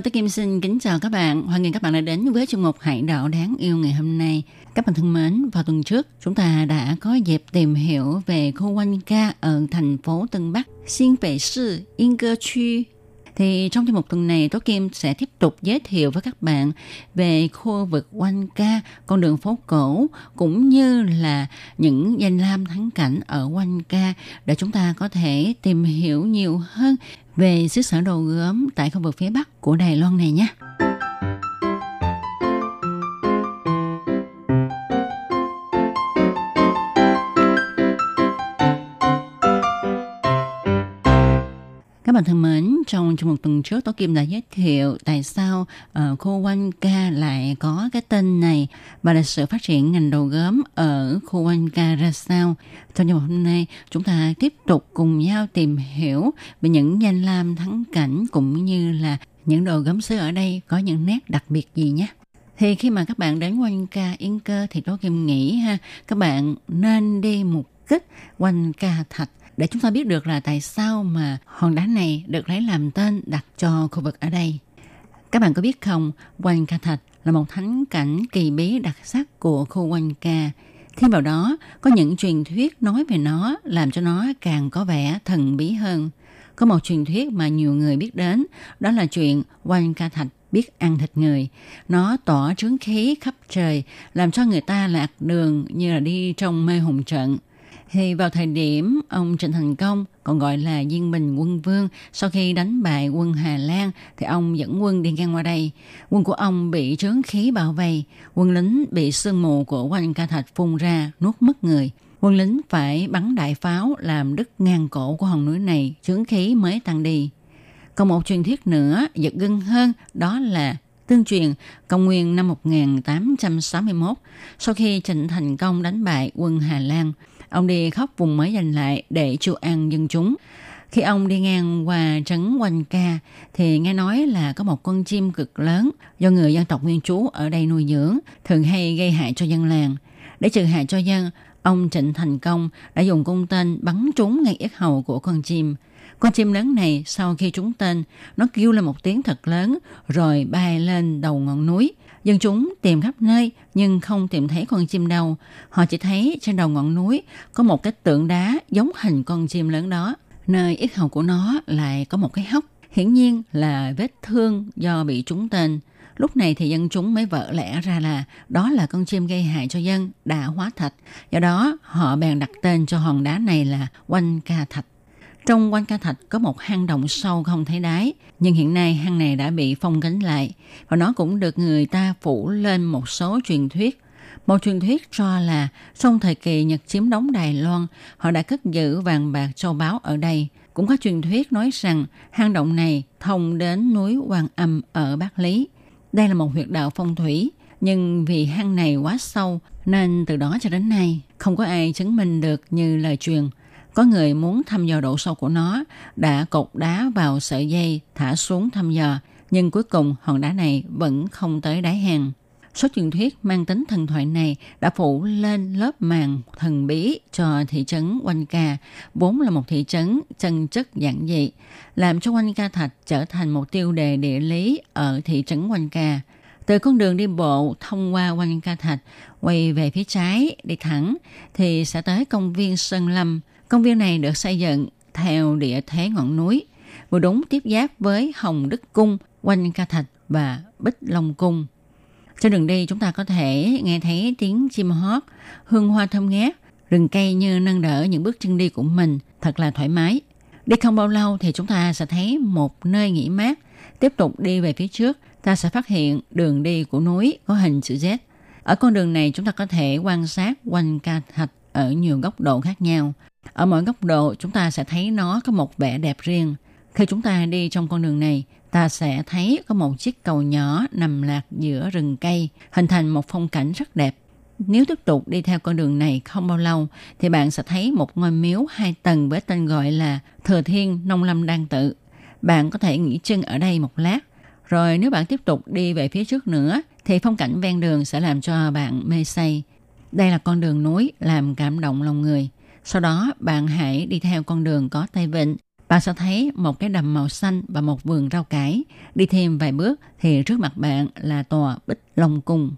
Speaker 8: Hello, tôi Kim xin kính chào các bạn. Hoan nghênh các bạn đã đến với chương mục Hải đảo đáng yêu ngày hôm nay. Các bạn thân mến, vào tuần trước chúng ta đã có dịp tìm hiểu về khu quanh ca ở thành phố Tân Bắc, Xin 北 Sư, Yên Cơ 区. Thì trong chương mục tuần này, Tố Kim sẽ tiếp tục giới thiệu với các bạn về khu vực quanh ca, con đường phố cổ, cũng như là những danh lam thắng cảnh ở quanh ca để chúng ta có thể tìm hiểu nhiều hơn về xứ sở đồ gốm tại khu vực phía Bắc của Đài Loan này nhé. Các bạn thân mến, trong trong một tuần trước Tố Kim đã giới thiệu tại sao uh, khu quanh ca lại có cái tên này và là sự phát triển ngành đồ gốm ở khu quanh ca ra sao. Trong ngày hôm nay, chúng ta tiếp tục cùng nhau tìm hiểu về những danh lam thắng cảnh cũng như là những đồ gốm xứ ở đây có những nét đặc biệt gì nhé. Thì khi mà các bạn đến quanh ca Yên Cơ thì Tố Kim nghĩ ha, các bạn nên đi một kích quanh ca Thạch để chúng ta biết được là tại sao mà hòn đá này được lấy làm tên đặt cho khu vực ở đây. Các bạn có biết không, Quan Ca Thạch là một thắng cảnh kỳ bí đặc sắc của khu Quan Ca. Thêm vào đó, có những truyền thuyết nói về nó làm cho nó càng có vẻ thần bí hơn. Có một truyền thuyết mà nhiều người biết đến, đó là chuyện Quan Ca Thạch biết ăn thịt người. Nó tỏa trướng khí khắp trời, làm cho người ta lạc đường như là đi trong mê hùng trận thì vào thời điểm ông Trịnh Thành Công còn gọi là Diên Bình quân vương sau khi đánh bại quân Hà Lan thì ông dẫn quân đi ngang qua đây. Quân của ông bị trướng khí bao vây, quân lính bị sương mù của quanh ca thạch phun ra nuốt mất người. Quân lính phải bắn đại pháo làm đứt ngang cổ của hòn núi này, trướng khí mới tăng đi. Còn một truyền thuyết nữa giật gân hơn đó là tương truyền công nguyên năm 1861 sau khi Trịnh Thành Công đánh bại quân Hà Lan Ông đi khắp vùng mới giành lại để chu an dân chúng. Khi ông đi ngang qua trấn Quanh Ca thì nghe nói là có một con chim cực lớn do người dân tộc nguyên trú ở đây nuôi dưỡng, thường hay gây hại cho dân làng. Để trừ hại cho dân, ông Trịnh Thành Công đã dùng cung tên bắn trúng ngay yết hầu của con chim. Con chim lớn này sau khi trúng tên, nó kêu lên một tiếng thật lớn rồi bay lên đầu ngọn núi. Dân chúng tìm khắp nơi, nhưng không tìm thấy con chim đâu. Họ chỉ thấy trên đầu ngọn núi có một cái tượng đá giống hình con chim lớn đó. Nơi ít hầu của nó lại có một cái hốc. Hiển nhiên là vết thương do bị trúng tên. Lúc này thì dân chúng mới vỡ lẽ ra là đó là con chim gây hại cho dân, đã hóa thạch. Do đó, họ bèn đặt tên cho hòn đá này là Oanh Ca Thạch. Trong quanh ca thạch có một hang động sâu không thấy đáy, nhưng hiện nay hang này đã bị phong gánh lại và nó cũng được người ta phủ lên một số truyền thuyết. Một truyền thuyết cho là trong thời kỳ Nhật chiếm đóng Đài Loan, họ đã cất giữ vàng bạc châu báu ở đây. Cũng có truyền thuyết nói rằng hang động này thông đến núi Hoàng Âm ở Bắc Lý. Đây là một huyệt đạo phong thủy, nhưng vì hang này quá sâu nên từ đó cho đến nay không có ai chứng minh được như lời truyền. Có người muốn thăm dò độ sâu của nó đã cột đá vào sợi dây thả xuống thăm dò, nhưng cuối cùng hòn đá này vẫn không tới đáy hàng. Số truyền thuyết mang tính thần thoại này đã phủ lên lớp màng thần bí cho thị trấn Oanh Ca, vốn là một thị trấn chân chất giản dị, làm cho Oanh Ca Thạch trở thành một tiêu đề địa lý ở thị trấn Oanh Ca. Từ con đường đi bộ thông qua Oanh Ca Thạch, quay về phía trái, đi thẳng, thì sẽ tới công viên Sơn Lâm. Công viên này được xây dựng theo địa thế ngọn núi, vừa đúng tiếp giáp với Hồng Đức Cung, Quanh Ca Thạch và Bích Long Cung. Trên đường đi chúng ta có thể nghe thấy tiếng chim hót, hương hoa thơm ngát, rừng cây như nâng đỡ những bước chân đi của mình, thật là thoải mái. Đi không bao lâu thì chúng ta sẽ thấy một nơi nghỉ mát. Tiếp tục đi về phía trước, ta sẽ phát hiện đường đi của núi có hình chữ Z. Ở con đường này chúng ta có thể quan sát quanh ca thạch ở nhiều góc độ khác nhau. Ở mỗi góc độ chúng ta sẽ thấy nó có một vẻ đẹp riêng. Khi chúng ta đi trong con đường này, ta sẽ thấy có một chiếc cầu nhỏ nằm lạc giữa rừng cây, hình thành một phong cảnh rất đẹp. Nếu tiếp tục đi theo con đường này không bao lâu, thì bạn sẽ thấy một ngôi miếu hai tầng với tên gọi là Thừa Thiên Nông Lâm Đan Tự. Bạn có thể nghỉ chân ở đây một lát. Rồi nếu bạn tiếp tục đi về phía trước nữa, thì phong cảnh ven đường sẽ làm cho bạn mê say. Đây là con đường núi làm cảm động lòng người. Sau đó bạn hãy đi theo con đường có tay vịn. Bạn sẽ thấy một cái đầm màu xanh và một vườn rau cải. Đi thêm vài bước thì trước mặt bạn là tòa Bích Long Cung.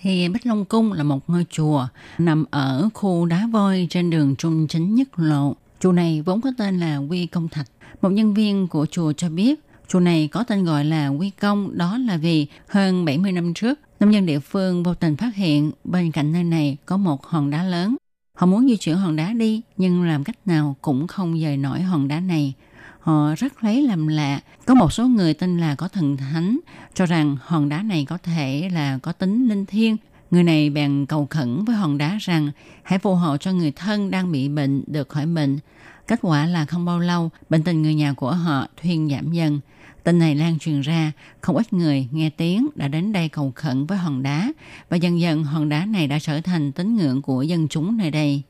Speaker 8: Thì Bích Long Cung là một ngôi chùa nằm ở khu đá voi trên đường Trung Chính Nhất Lộ. Chùa này vốn có tên là Quy Công Thạch. Một nhân viên của chùa cho biết chùa này có tên gọi là Quy Công đó là vì hơn 70 năm trước, nông dân địa phương vô tình phát hiện bên cạnh nơi này có một hòn đá lớn. Họ muốn di chuyển hòn đá đi nhưng làm cách nào cũng không dời nổi hòn đá này. Họ rất lấy làm lạ. Có một số người tin là có thần thánh cho rằng hòn đá này có thể là có tính linh thiêng. Người này bèn cầu khẩn với hòn đá rằng hãy phù hộ cho người thân đang bị bệnh được khỏi bệnh. Kết quả là không bao lâu, bệnh tình người nhà của họ thuyên giảm dần. Tin này lan truyền ra, không ít người nghe tiếng đã đến đây cầu khẩn với hòn đá và dần dần hòn đá này đã trở thành tín ngưỡng của dân chúng nơi đây.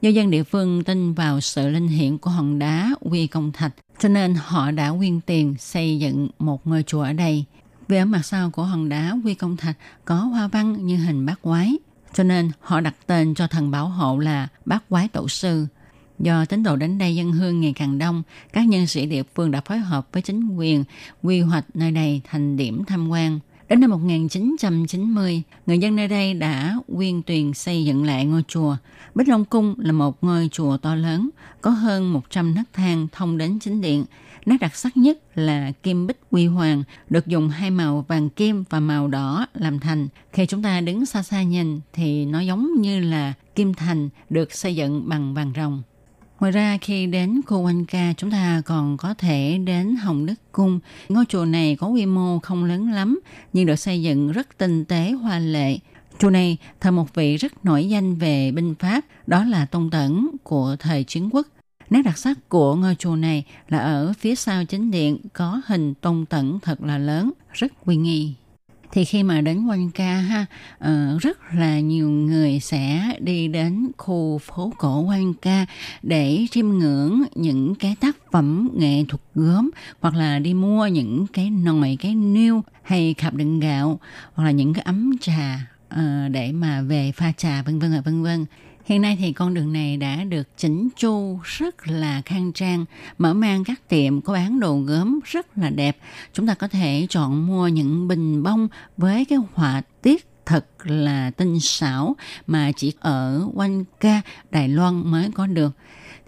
Speaker 8: Do dân địa phương tin vào sự linh hiển của hòn đá Quy Công Thạch, cho nên họ đã quyên tiền xây dựng một ngôi chùa ở đây. Vì ở mặt sau của hòn đá Quy Công Thạch có hoa văn như hình bát quái, cho nên họ đặt tên cho thần bảo hộ là bát quái tổ sư. Do tín đồ đến đây dân hương ngày càng đông, các nhân sĩ địa phương đã phối hợp với chính quyền quy hoạch nơi đây thành điểm tham quan. Đến năm 1990, người dân nơi đây đã quyên tuyền xây dựng lại ngôi chùa. Bích Long Cung là một ngôi chùa to lớn, có hơn 100 nấc thang thông đến chính điện. Nét đặc sắc nhất là kim bích quy hoàng, được dùng hai màu vàng kim và màu đỏ làm thành. Khi chúng ta đứng xa xa nhìn thì nó giống như là kim thành được xây dựng bằng vàng rồng. Ngoài ra khi đến khu Anh ca chúng ta còn có thể đến Hồng Đức Cung. Ngôi chùa này có quy mô không lớn lắm nhưng được xây dựng rất tinh tế hoa lệ. Chùa này thờ một vị rất nổi danh về binh pháp, đó là Tôn Tẩn của thời chiến quốc. Nét đặc sắc của ngôi chùa này là ở phía sau chính điện có hình Tôn Tẩn thật là lớn, rất uy nghi thì khi mà đến quanh ca ha uh, rất là nhiều người sẽ đi đến khu phố cổ quanh ca để chiêm ngưỡng những cái tác phẩm nghệ thuật gốm hoặc là đi mua những cái nồi cái niêu hay cặp đựng gạo hoặc là những cái ấm trà uh, để mà về pha trà vân vân và vân vân. Hiện nay thì con đường này đã được chỉnh chu rất là khang trang, mở mang các tiệm có bán đồ gốm rất là đẹp. Chúng ta có thể chọn mua những bình bông với cái họa tiết thật là tinh xảo mà chỉ ở quanh ca Đài Loan mới có được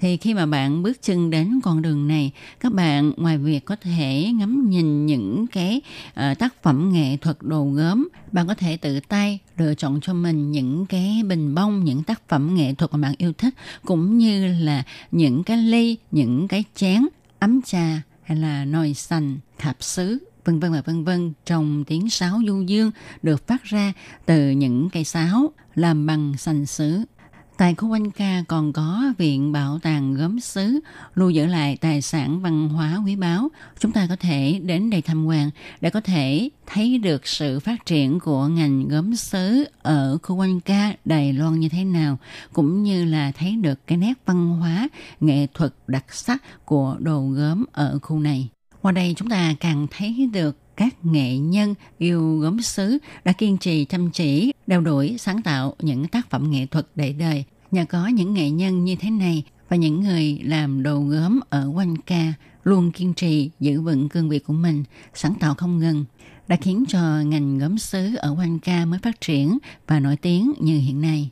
Speaker 8: thì khi mà bạn bước chân đến con đường này các bạn ngoài việc có thể ngắm nhìn những cái uh, tác phẩm nghệ thuật đồ gốm bạn có thể tự tay lựa chọn cho mình những cái bình bông, những tác phẩm nghệ thuật mà bạn yêu thích, cũng như là những cái ly, những cái chén, ấm trà hay là nồi sành, thạp sứ vân vân và vân vân trong tiếng sáo du dương được phát ra từ những cây sáo làm bằng sành sứ. Tại khu quanh ca còn có Viện Bảo tàng Gốm Sứ lưu giữ lại tài sản văn hóa quý báu. Chúng ta có thể đến đây tham quan để có thể thấy được sự phát triển của ngành gốm sứ ở khu quanh ca Đài Loan như thế nào, cũng như là thấy được cái nét văn hóa, nghệ thuật đặc sắc của đồ gốm ở khu này. Qua đây chúng ta càng thấy được các nghệ nhân yêu gốm sứ đã kiên trì chăm chỉ, đeo đuổi sáng tạo những tác phẩm nghệ thuật để đời. Nhờ có những nghệ nhân như thế này và những người làm đồ gốm ở quanh ca luôn kiên trì giữ vững cương vị của mình, sáng tạo không ngừng, đã khiến cho ngành gốm sứ ở quanh ca mới phát triển và nổi tiếng như hiện nay.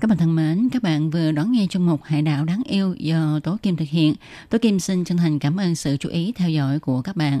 Speaker 8: Các bạn thân mến, các bạn vừa đón nghe chương mục Hải đảo đáng yêu do Tố Kim thực hiện. Tố Kim xin chân thành cảm ơn sự chú ý theo dõi của các bạn.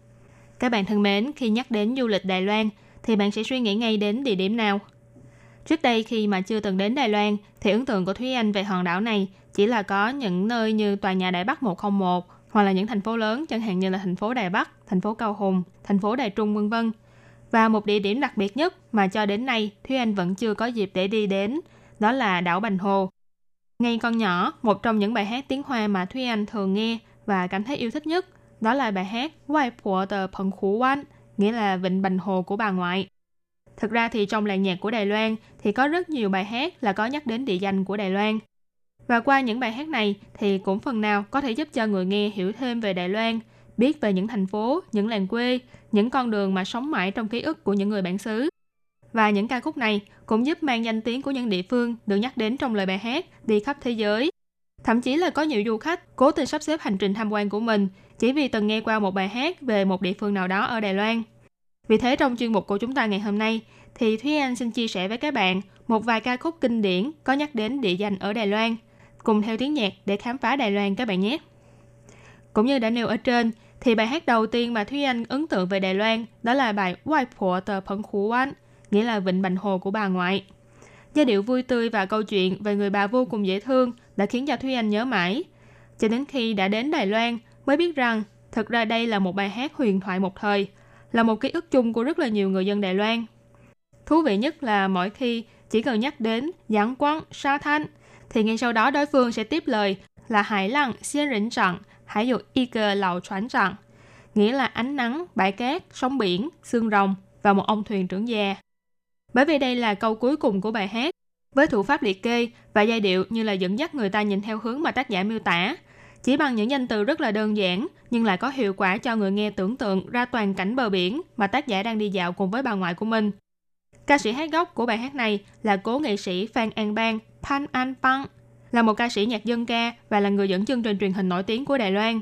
Speaker 7: Các bạn thân mến, khi nhắc đến du lịch Đài Loan thì bạn sẽ suy nghĩ ngay đến địa điểm nào? Trước đây khi mà chưa từng đến Đài Loan thì ấn tượng của Thúy Anh về hòn đảo này chỉ là có những nơi như tòa nhà Đài Bắc 101 hoặc là những thành phố lớn chẳng hạn như là thành phố Đài Bắc, thành phố Cao Hùng, thành phố Đài Trung vân vân. Và một địa điểm đặc biệt nhất mà cho đến nay Thúy Anh vẫn chưa có dịp để đi đến, đó là đảo Bành Hồ. Ngay con nhỏ, một trong những bài hát tiếng Hoa mà Thúy Anh thường nghe và cảm thấy yêu thích nhất đó là bài hát Wai Pua Tờ Phần Khủ Wan, nghĩa là Vịnh Bành Hồ của bà ngoại. Thực ra thì trong làng nhạc của Đài Loan thì có rất nhiều bài hát là có nhắc đến địa danh của Đài Loan. Và qua những bài hát này thì cũng phần nào có thể giúp cho người nghe hiểu thêm về Đài Loan, biết về những thành phố, những làng quê, những con đường mà sống mãi trong ký ức của những người bản xứ. Và những ca khúc này cũng giúp mang danh tiếng của những địa phương được nhắc đến trong lời bài hát đi khắp thế giới. Thậm chí là có nhiều du khách cố tình sắp xếp hành trình tham quan của mình chỉ vì từng nghe qua một bài hát về một địa phương nào đó ở Đài Loan. Vì thế trong chuyên mục của chúng ta ngày hôm nay thì Thúy Anh xin chia sẻ với các bạn một vài ca khúc kinh điển có nhắc đến địa danh ở Đài Loan, cùng theo tiếng nhạc để khám phá Đài Loan các bạn nhé. Cũng như đã nêu ở trên, thì bài hát đầu tiên mà Thúy Anh ấn tượng về Đài Loan đó là bài Wai Phổ Tờ Phấn Khủ Quan, nghĩa là Vịnh Bành Hồ của bà ngoại. Giai điệu vui tươi và câu chuyện về người bà vô cùng dễ thương đã khiến cho Thúy Anh nhớ mãi. Cho đến khi đã đến Đài Loan mới biết rằng thực ra đây là một bài hát huyền thoại một thời, là một ký ức chung của rất là nhiều người dân Đài Loan. Thú vị nhất là mỗi khi chỉ cần nhắc đến giảng quang, sa thanh, thì ngay sau đó đối phương sẽ tiếp lời là hải Lăng xiên rỉnh trạng, hải dụ y cơ lầu choán trạng, nghĩa là ánh nắng, bãi cát, sóng biển, xương rồng và một ông thuyền trưởng già. Bởi vì đây là câu cuối cùng của bài hát, với thủ pháp liệt kê và giai điệu như là dẫn dắt người ta nhìn theo hướng mà tác giả miêu tả, chỉ bằng những danh từ rất là đơn giản nhưng lại có hiệu quả cho người nghe tưởng tượng ra toàn cảnh bờ biển mà tác giả đang đi dạo cùng với bà ngoại của mình. Ca sĩ hát gốc của bài hát này là cố nghệ sĩ Phan An Bang, Pan An Pang, là một ca sĩ nhạc dân ca và là người dẫn chương trình truyền hình nổi tiếng của Đài Loan.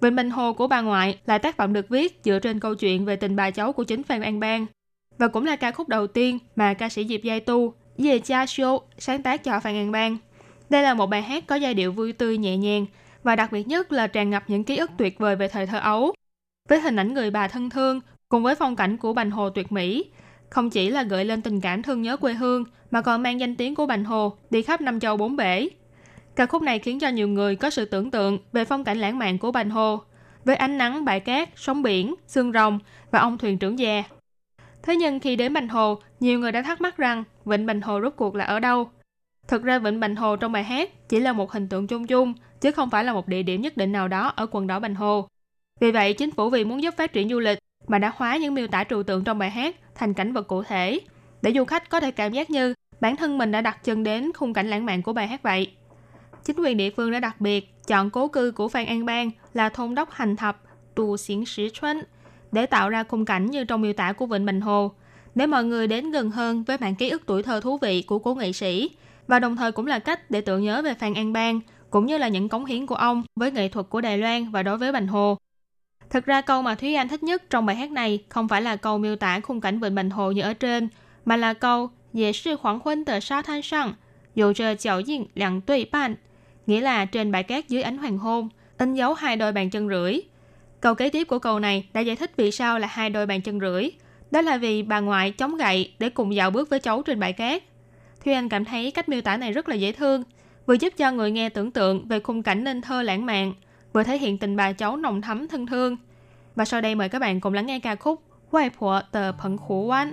Speaker 7: Vịnh Bình Hồ của bà ngoại là tác phẩm được viết dựa trên câu chuyện về tình bà cháu của chính Phan An Bang và cũng là ca khúc đầu tiên mà ca sĩ Diệp Giai Tu, Ye Cha Show sáng tác cho Phan An Bang. Đây là một bài hát có giai điệu vui tươi nhẹ nhàng và đặc biệt nhất là tràn ngập những ký ức tuyệt vời về thời thơ ấu. Với hình ảnh người bà thân thương cùng với phong cảnh của Bành Hồ tuyệt mỹ, không chỉ là gợi lên tình cảm thương nhớ quê hương mà còn mang danh tiếng của Bành Hồ đi khắp năm châu bốn bể. Ca khúc này khiến cho nhiều người có sự tưởng tượng về phong cảnh lãng mạn của Bành Hồ, với ánh nắng bãi cát, sóng biển, xương rồng và ông thuyền trưởng già. Thế nhưng khi đến Bành Hồ, nhiều người đã thắc mắc rằng Vịnh Bành Hồ rốt cuộc là ở đâu? Thực ra Vịnh Bành Hồ trong bài hát chỉ là một hình tượng chung chung, chứ không phải là một địa điểm nhất định nào đó ở quần đảo Bành Hồ. Vì vậy, chính phủ vì muốn giúp phát triển du lịch mà đã hóa những miêu tả trừu tượng trong bài hát thành cảnh vật cụ thể, để du khách có thể cảm giác như bản thân mình đã đặt chân đến khung cảnh lãng mạn của bài hát vậy. Chính quyền địa phương đã đặc biệt chọn cố cư của Phan An Bang là thôn đốc hành thập Tù Xiển Sĩ Chuân để tạo ra khung cảnh như trong miêu tả của Vịnh bình Hồ, để mọi người đến gần hơn với bản ký ức tuổi thơ thú vị của cố nghệ sĩ và đồng thời cũng là cách để tưởng nhớ về Phan An Bang cũng như là những cống hiến của ông với nghệ thuật của Đài Loan và đối với Bành Hồ. Thực ra câu mà Thúy Anh thích nhất trong bài hát này không phải là câu miêu tả khung cảnh vịnh Bành Hồ như ở trên, mà là câu Dễ sư khoảng huynh tờ sa thanh sang, dù chờ chảo diện lặng tùy bàn, nghĩa là trên bãi cát dưới ánh hoàng hôn, in dấu hai đôi bàn chân rưỡi. Câu kế tiếp của câu này đã giải thích vì sao là hai đôi bàn chân rưỡi. Đó là vì bà ngoại chống gậy để cùng dạo bước với cháu trên bãi cát. Thúy Anh cảm thấy cách miêu tả này rất là dễ thương, vừa giúp cho người nghe tưởng tượng về khung cảnh nên thơ lãng mạn, vừa thể hiện tình bà cháu nồng thắm thân thương. Và sau đây mời các bạn cùng lắng nghe ca khúc Hoài Phụ Tờ Phận Khủ
Speaker 9: Quán.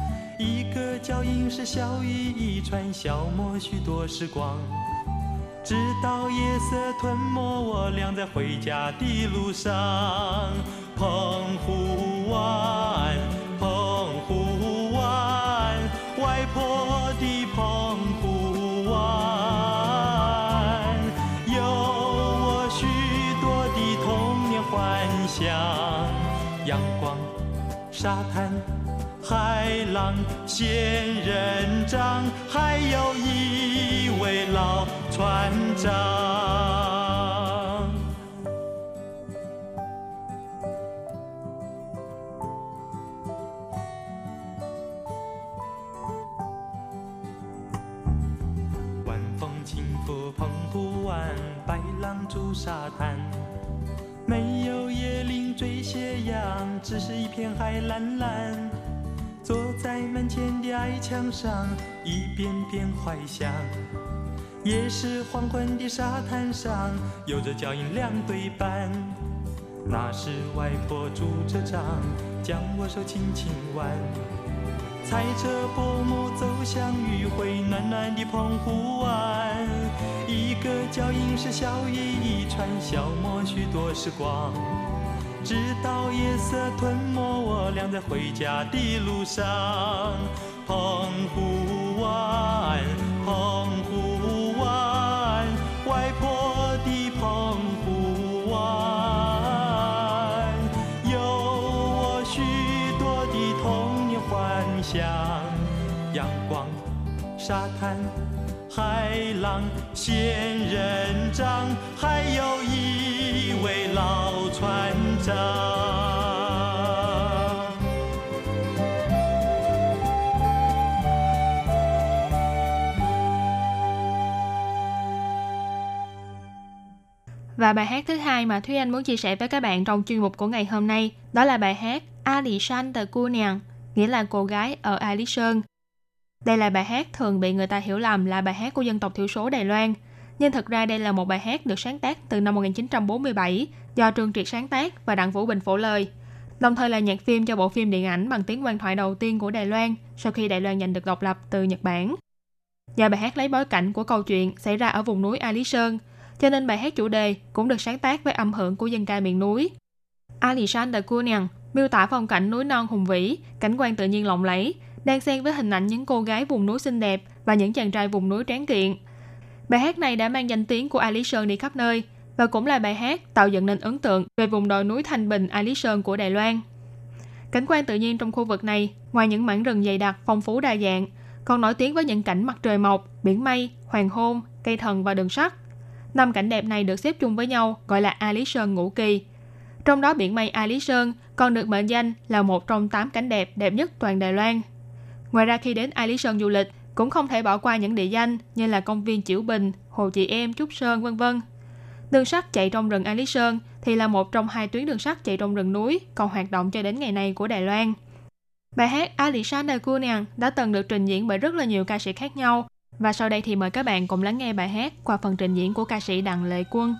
Speaker 9: 一个脚印是笑语一串，消磨许多时光。直到夜色吞没我俩在回家的路上，澎湖湾，澎湖湾，外婆的澎湖湾，有我许多的童年幻想，阳光、沙滩。海浪、仙人掌，还有一位老船长。晚风轻拂澎湖湾，白浪逐沙滩。没有椰林缀斜阳，只是一片海蓝蓝。坐在门前的矮墙上，一遍遍怀想。也是黄昏的沙滩上，有着脚印两对半。那时外婆拄着杖，将我手轻轻挽。踩着薄暮走向余晖暖暖的澎湖湾，一个脚印是小雨一串，消磨许多时光。直到夜色吞没我俩在回家的路上，澎湖湾，澎湖湾，外婆的澎湖湾，有我许多的童年幻想，阳光、沙滩。海浪、仙人掌，还有一位老船
Speaker 7: và bài hát thứ hai mà Thúy Anh muốn chia sẻ với các bạn trong chuyên mục của ngày hôm nay đó là bài hát Alexander Cunian, nghĩa là cô gái ở Ai Lý Sơn. Đây là bài hát thường bị người ta hiểu lầm là bài hát của dân tộc thiểu số Đài Loan. Nhưng thực ra đây là một bài hát được sáng tác từ năm 1947 do Trương Triệt sáng tác và Đặng Vũ Bình phổ lời. Đồng thời là nhạc phim cho bộ phim điện ảnh bằng tiếng quan thoại đầu tiên của Đài Loan sau khi Đài Loan giành được độc lập từ Nhật Bản. Và bài hát lấy bối cảnh của câu chuyện xảy ra ở vùng núi A Lý Sơn, cho nên bài hát chủ đề cũng được sáng tác với âm hưởng của dân ca miền núi. A Lý Sơn Alexander Cunian miêu tả phong cảnh núi non hùng vĩ, cảnh quan tự nhiên lộng lẫy, đang xen với hình ảnh những cô gái vùng núi xinh đẹp và những chàng trai vùng núi tráng kiện. Bài hát này đã mang danh tiếng của A Lý Sơn đi khắp nơi và cũng là bài hát tạo dựng nên ấn tượng về vùng đồi núi Thanh Bình A Lý Sơn của Đài Loan. Cảnh quan tự nhiên trong khu vực này, ngoài những mảng rừng dày đặc phong phú đa dạng, còn nổi tiếng với những cảnh mặt trời mọc, biển mây, hoàng hôn, cây thần và đường sắt. Năm cảnh đẹp này được xếp chung với nhau gọi là A Lý Sơn Ngũ Kỳ. Trong đó biển mây A Lý Sơn còn được mệnh danh là một trong tám cảnh đẹp đẹp nhất toàn Đài Loan. Ngoài ra khi đến A Lý Sơn du lịch, cũng không thể bỏ qua những địa danh như là công viên Chiểu Bình, Hồ Chị Em, Trúc Sơn, vân vân. Đường sắt chạy trong rừng Ali Lý Sơn thì là một trong hai tuyến đường sắt chạy trong rừng núi còn hoạt động cho đến ngày nay của Đài Loan. Bài hát Alexander Cunian đã từng được trình diễn bởi rất là nhiều ca sĩ khác nhau và sau đây thì mời các bạn cùng lắng nghe bài hát qua phần trình diễn của ca sĩ Đặng Lệ Quân.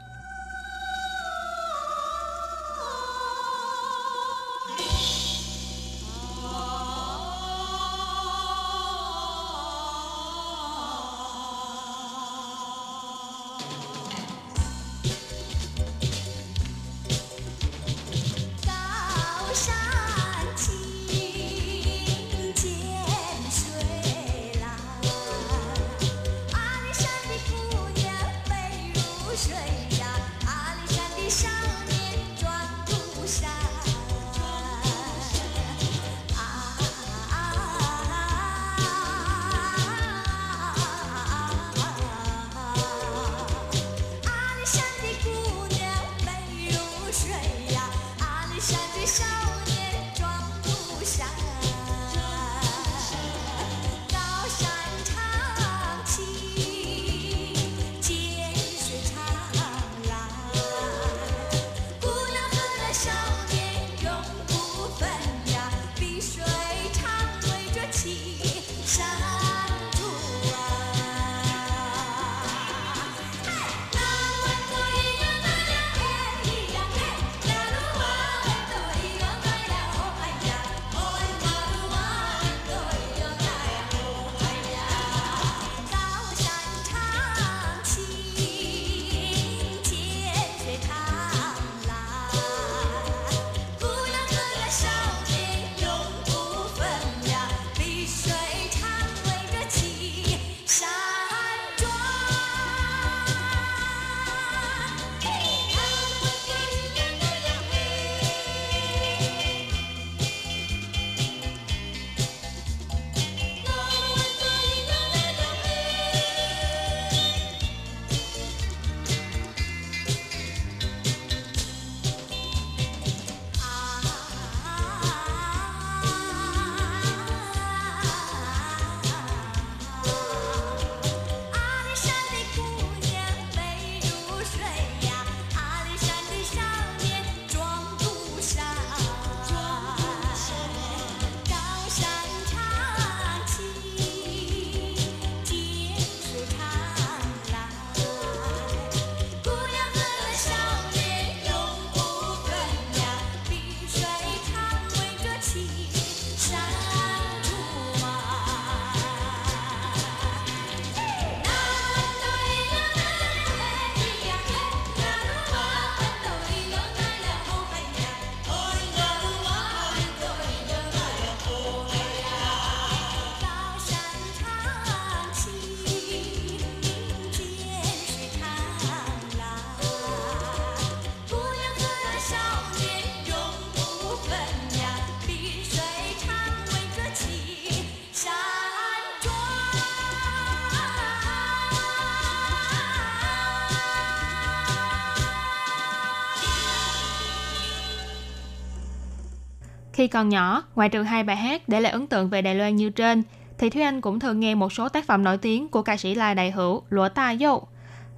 Speaker 7: Khi còn nhỏ, ngoài trừ hai bài hát để lại ấn tượng về Đài Loan như trên, thì Thúy Anh cũng thường nghe một số tác phẩm nổi tiếng của ca sĩ La Đại Hữu, Lũa Ta Dâu.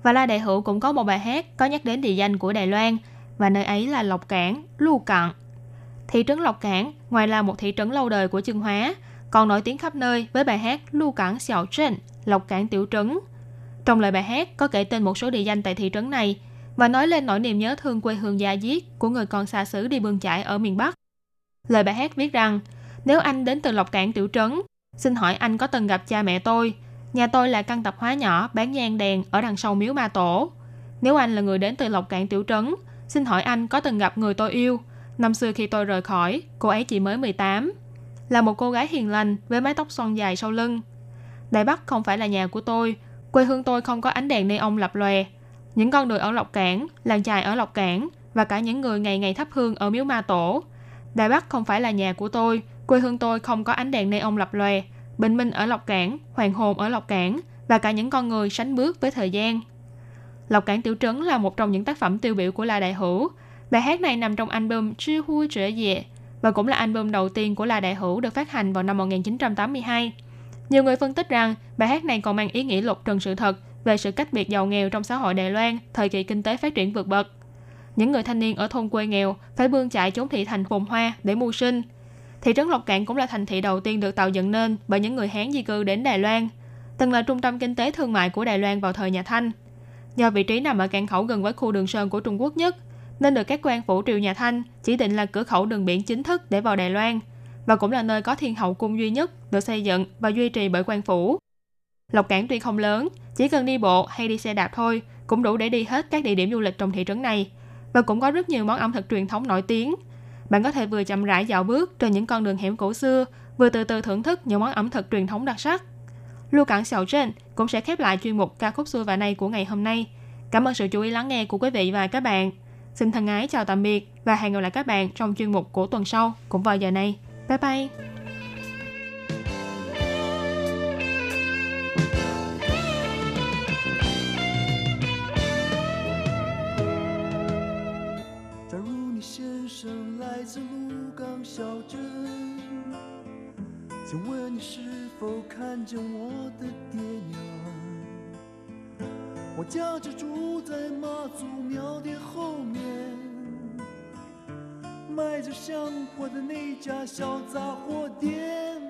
Speaker 7: Và La Đại Hữu cũng có một bài hát có nhắc đến địa danh của Đài Loan, và nơi ấy là Lộc Cảng, Lu Cận. Thị trấn Lộc Cảng, ngoài là một thị trấn lâu đời của Trương Hóa, còn nổi tiếng khắp nơi với bài hát Lu Cảng Xiao Trân, Lộc Cảng Tiểu Trấn. Trong lời bài hát có kể tên một số địa danh tại thị trấn này và nói lên nỗi niềm nhớ thương quê hương gia diết của người con xa xứ đi bươn chải ở miền Bắc. Lời bài hát viết rằng, nếu anh đến từ Lộc Cảng Tiểu Trấn, xin hỏi anh có từng gặp cha mẹ tôi? Nhà tôi là căn tập hóa nhỏ bán nhang đèn ở đằng sau miếu ma tổ. Nếu anh là người đến từ Lộc Cảng Tiểu Trấn, xin hỏi anh có từng gặp người tôi yêu? Năm xưa khi tôi rời khỏi, cô ấy chỉ mới 18. Là một cô gái hiền lành với mái tóc xoăn dài sau lưng. đại Bắc không phải là nhà của tôi. Quê hương tôi không có ánh đèn neon lập lòe. Những con đường ở Lộc Cảng, làng chài ở Lộc Cảng và cả những người ngày ngày thắp hương ở miếu ma tổ. Đài Bắc không phải là nhà của tôi. Quê hương tôi không có ánh đèn neon lập lòe. Bình minh ở Lộc Cảng, hoàng hồn ở Lộc Cảng và cả những con người sánh bước với thời gian. Lộc Cảng Tiểu Trấn là một trong những tác phẩm tiêu biểu của La Đại Hữu. Bài hát này nằm trong album Chư Hu Trở Dệ và cũng là album đầu tiên của La Đại Hữu được phát hành vào năm 1982. Nhiều người phân tích rằng bài hát này còn mang ý nghĩa lục trần sự thật về sự cách biệt giàu nghèo trong xã hội Đài Loan thời kỳ kinh tế phát triển vượt bậc. Những người thanh niên ở thôn quê nghèo phải bươn chạy trốn thị thành phồn hoa để mưu sinh. Thị trấn Lộc Cạn cũng là thành thị đầu tiên được tạo dựng nên bởi những người Hán di cư đến Đài Loan, từng là trung tâm kinh tế thương mại của Đài Loan vào thời nhà Thanh. Do vị trí nằm ở cảng khẩu gần với khu đường sơn của Trung Quốc nhất, nên được các quan phủ triều nhà Thanh chỉ định là cửa khẩu đường biển chính thức để vào Đài Loan và cũng là nơi có thiên hậu cung duy nhất được xây dựng và duy trì bởi quan phủ. Lộc Cảng tuy không lớn, chỉ cần đi bộ hay đi xe đạp thôi cũng đủ để đi hết các địa điểm du lịch trong thị trấn này và cũng có rất nhiều món ẩm thực truyền thống nổi tiếng. Bạn có thể vừa chậm rãi dạo bước trên những con đường hẻm cổ xưa, vừa từ từ thưởng thức những món ẩm thực truyền thống đặc sắc. Lưu Cảng Sầu Trên cũng sẽ khép lại chuyên mục ca khúc xưa và nay của ngày hôm nay. Cảm ơn sự chú ý lắng nghe của quý vị và các bạn. Xin thân ái chào tạm biệt và hẹn gặp lại các bạn trong chuyên mục của tuần sau cũng vào giờ này. Bye bye!
Speaker 10: 小镇，请问你是否看见我的爹娘？我家就住在妈祖庙的后面，卖着香火的那家小杂货店。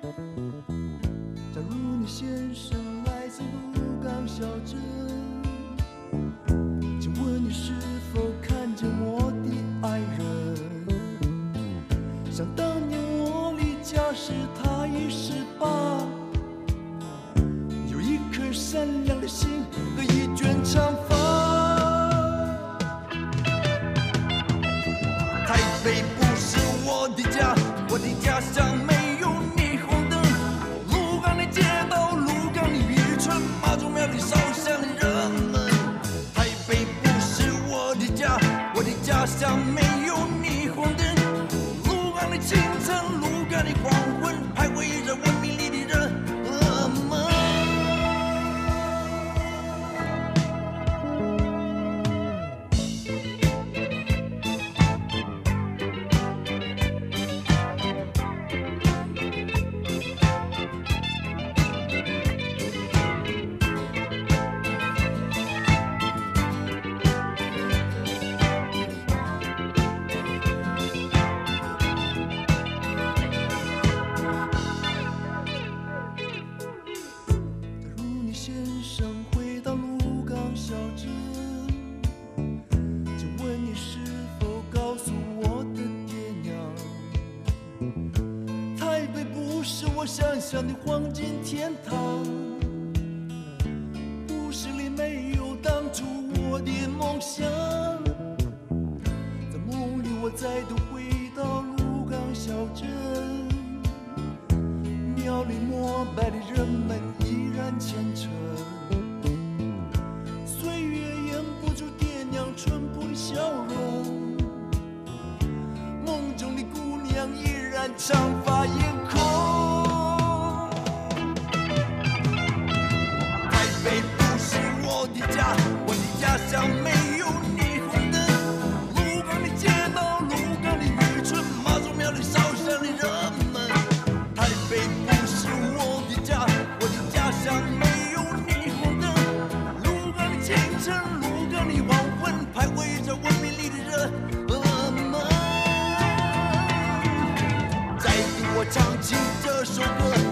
Speaker 10: 假如你先生来自鹿港小镇。请问你是否看见我的爱人？想当年我离家时，她已十八，有一颗善良的心和一卷长发。台北不是我的家，我的家乡城路歌里黄昏徘徊着文明里的热噩梦。再给我唱起这首歌。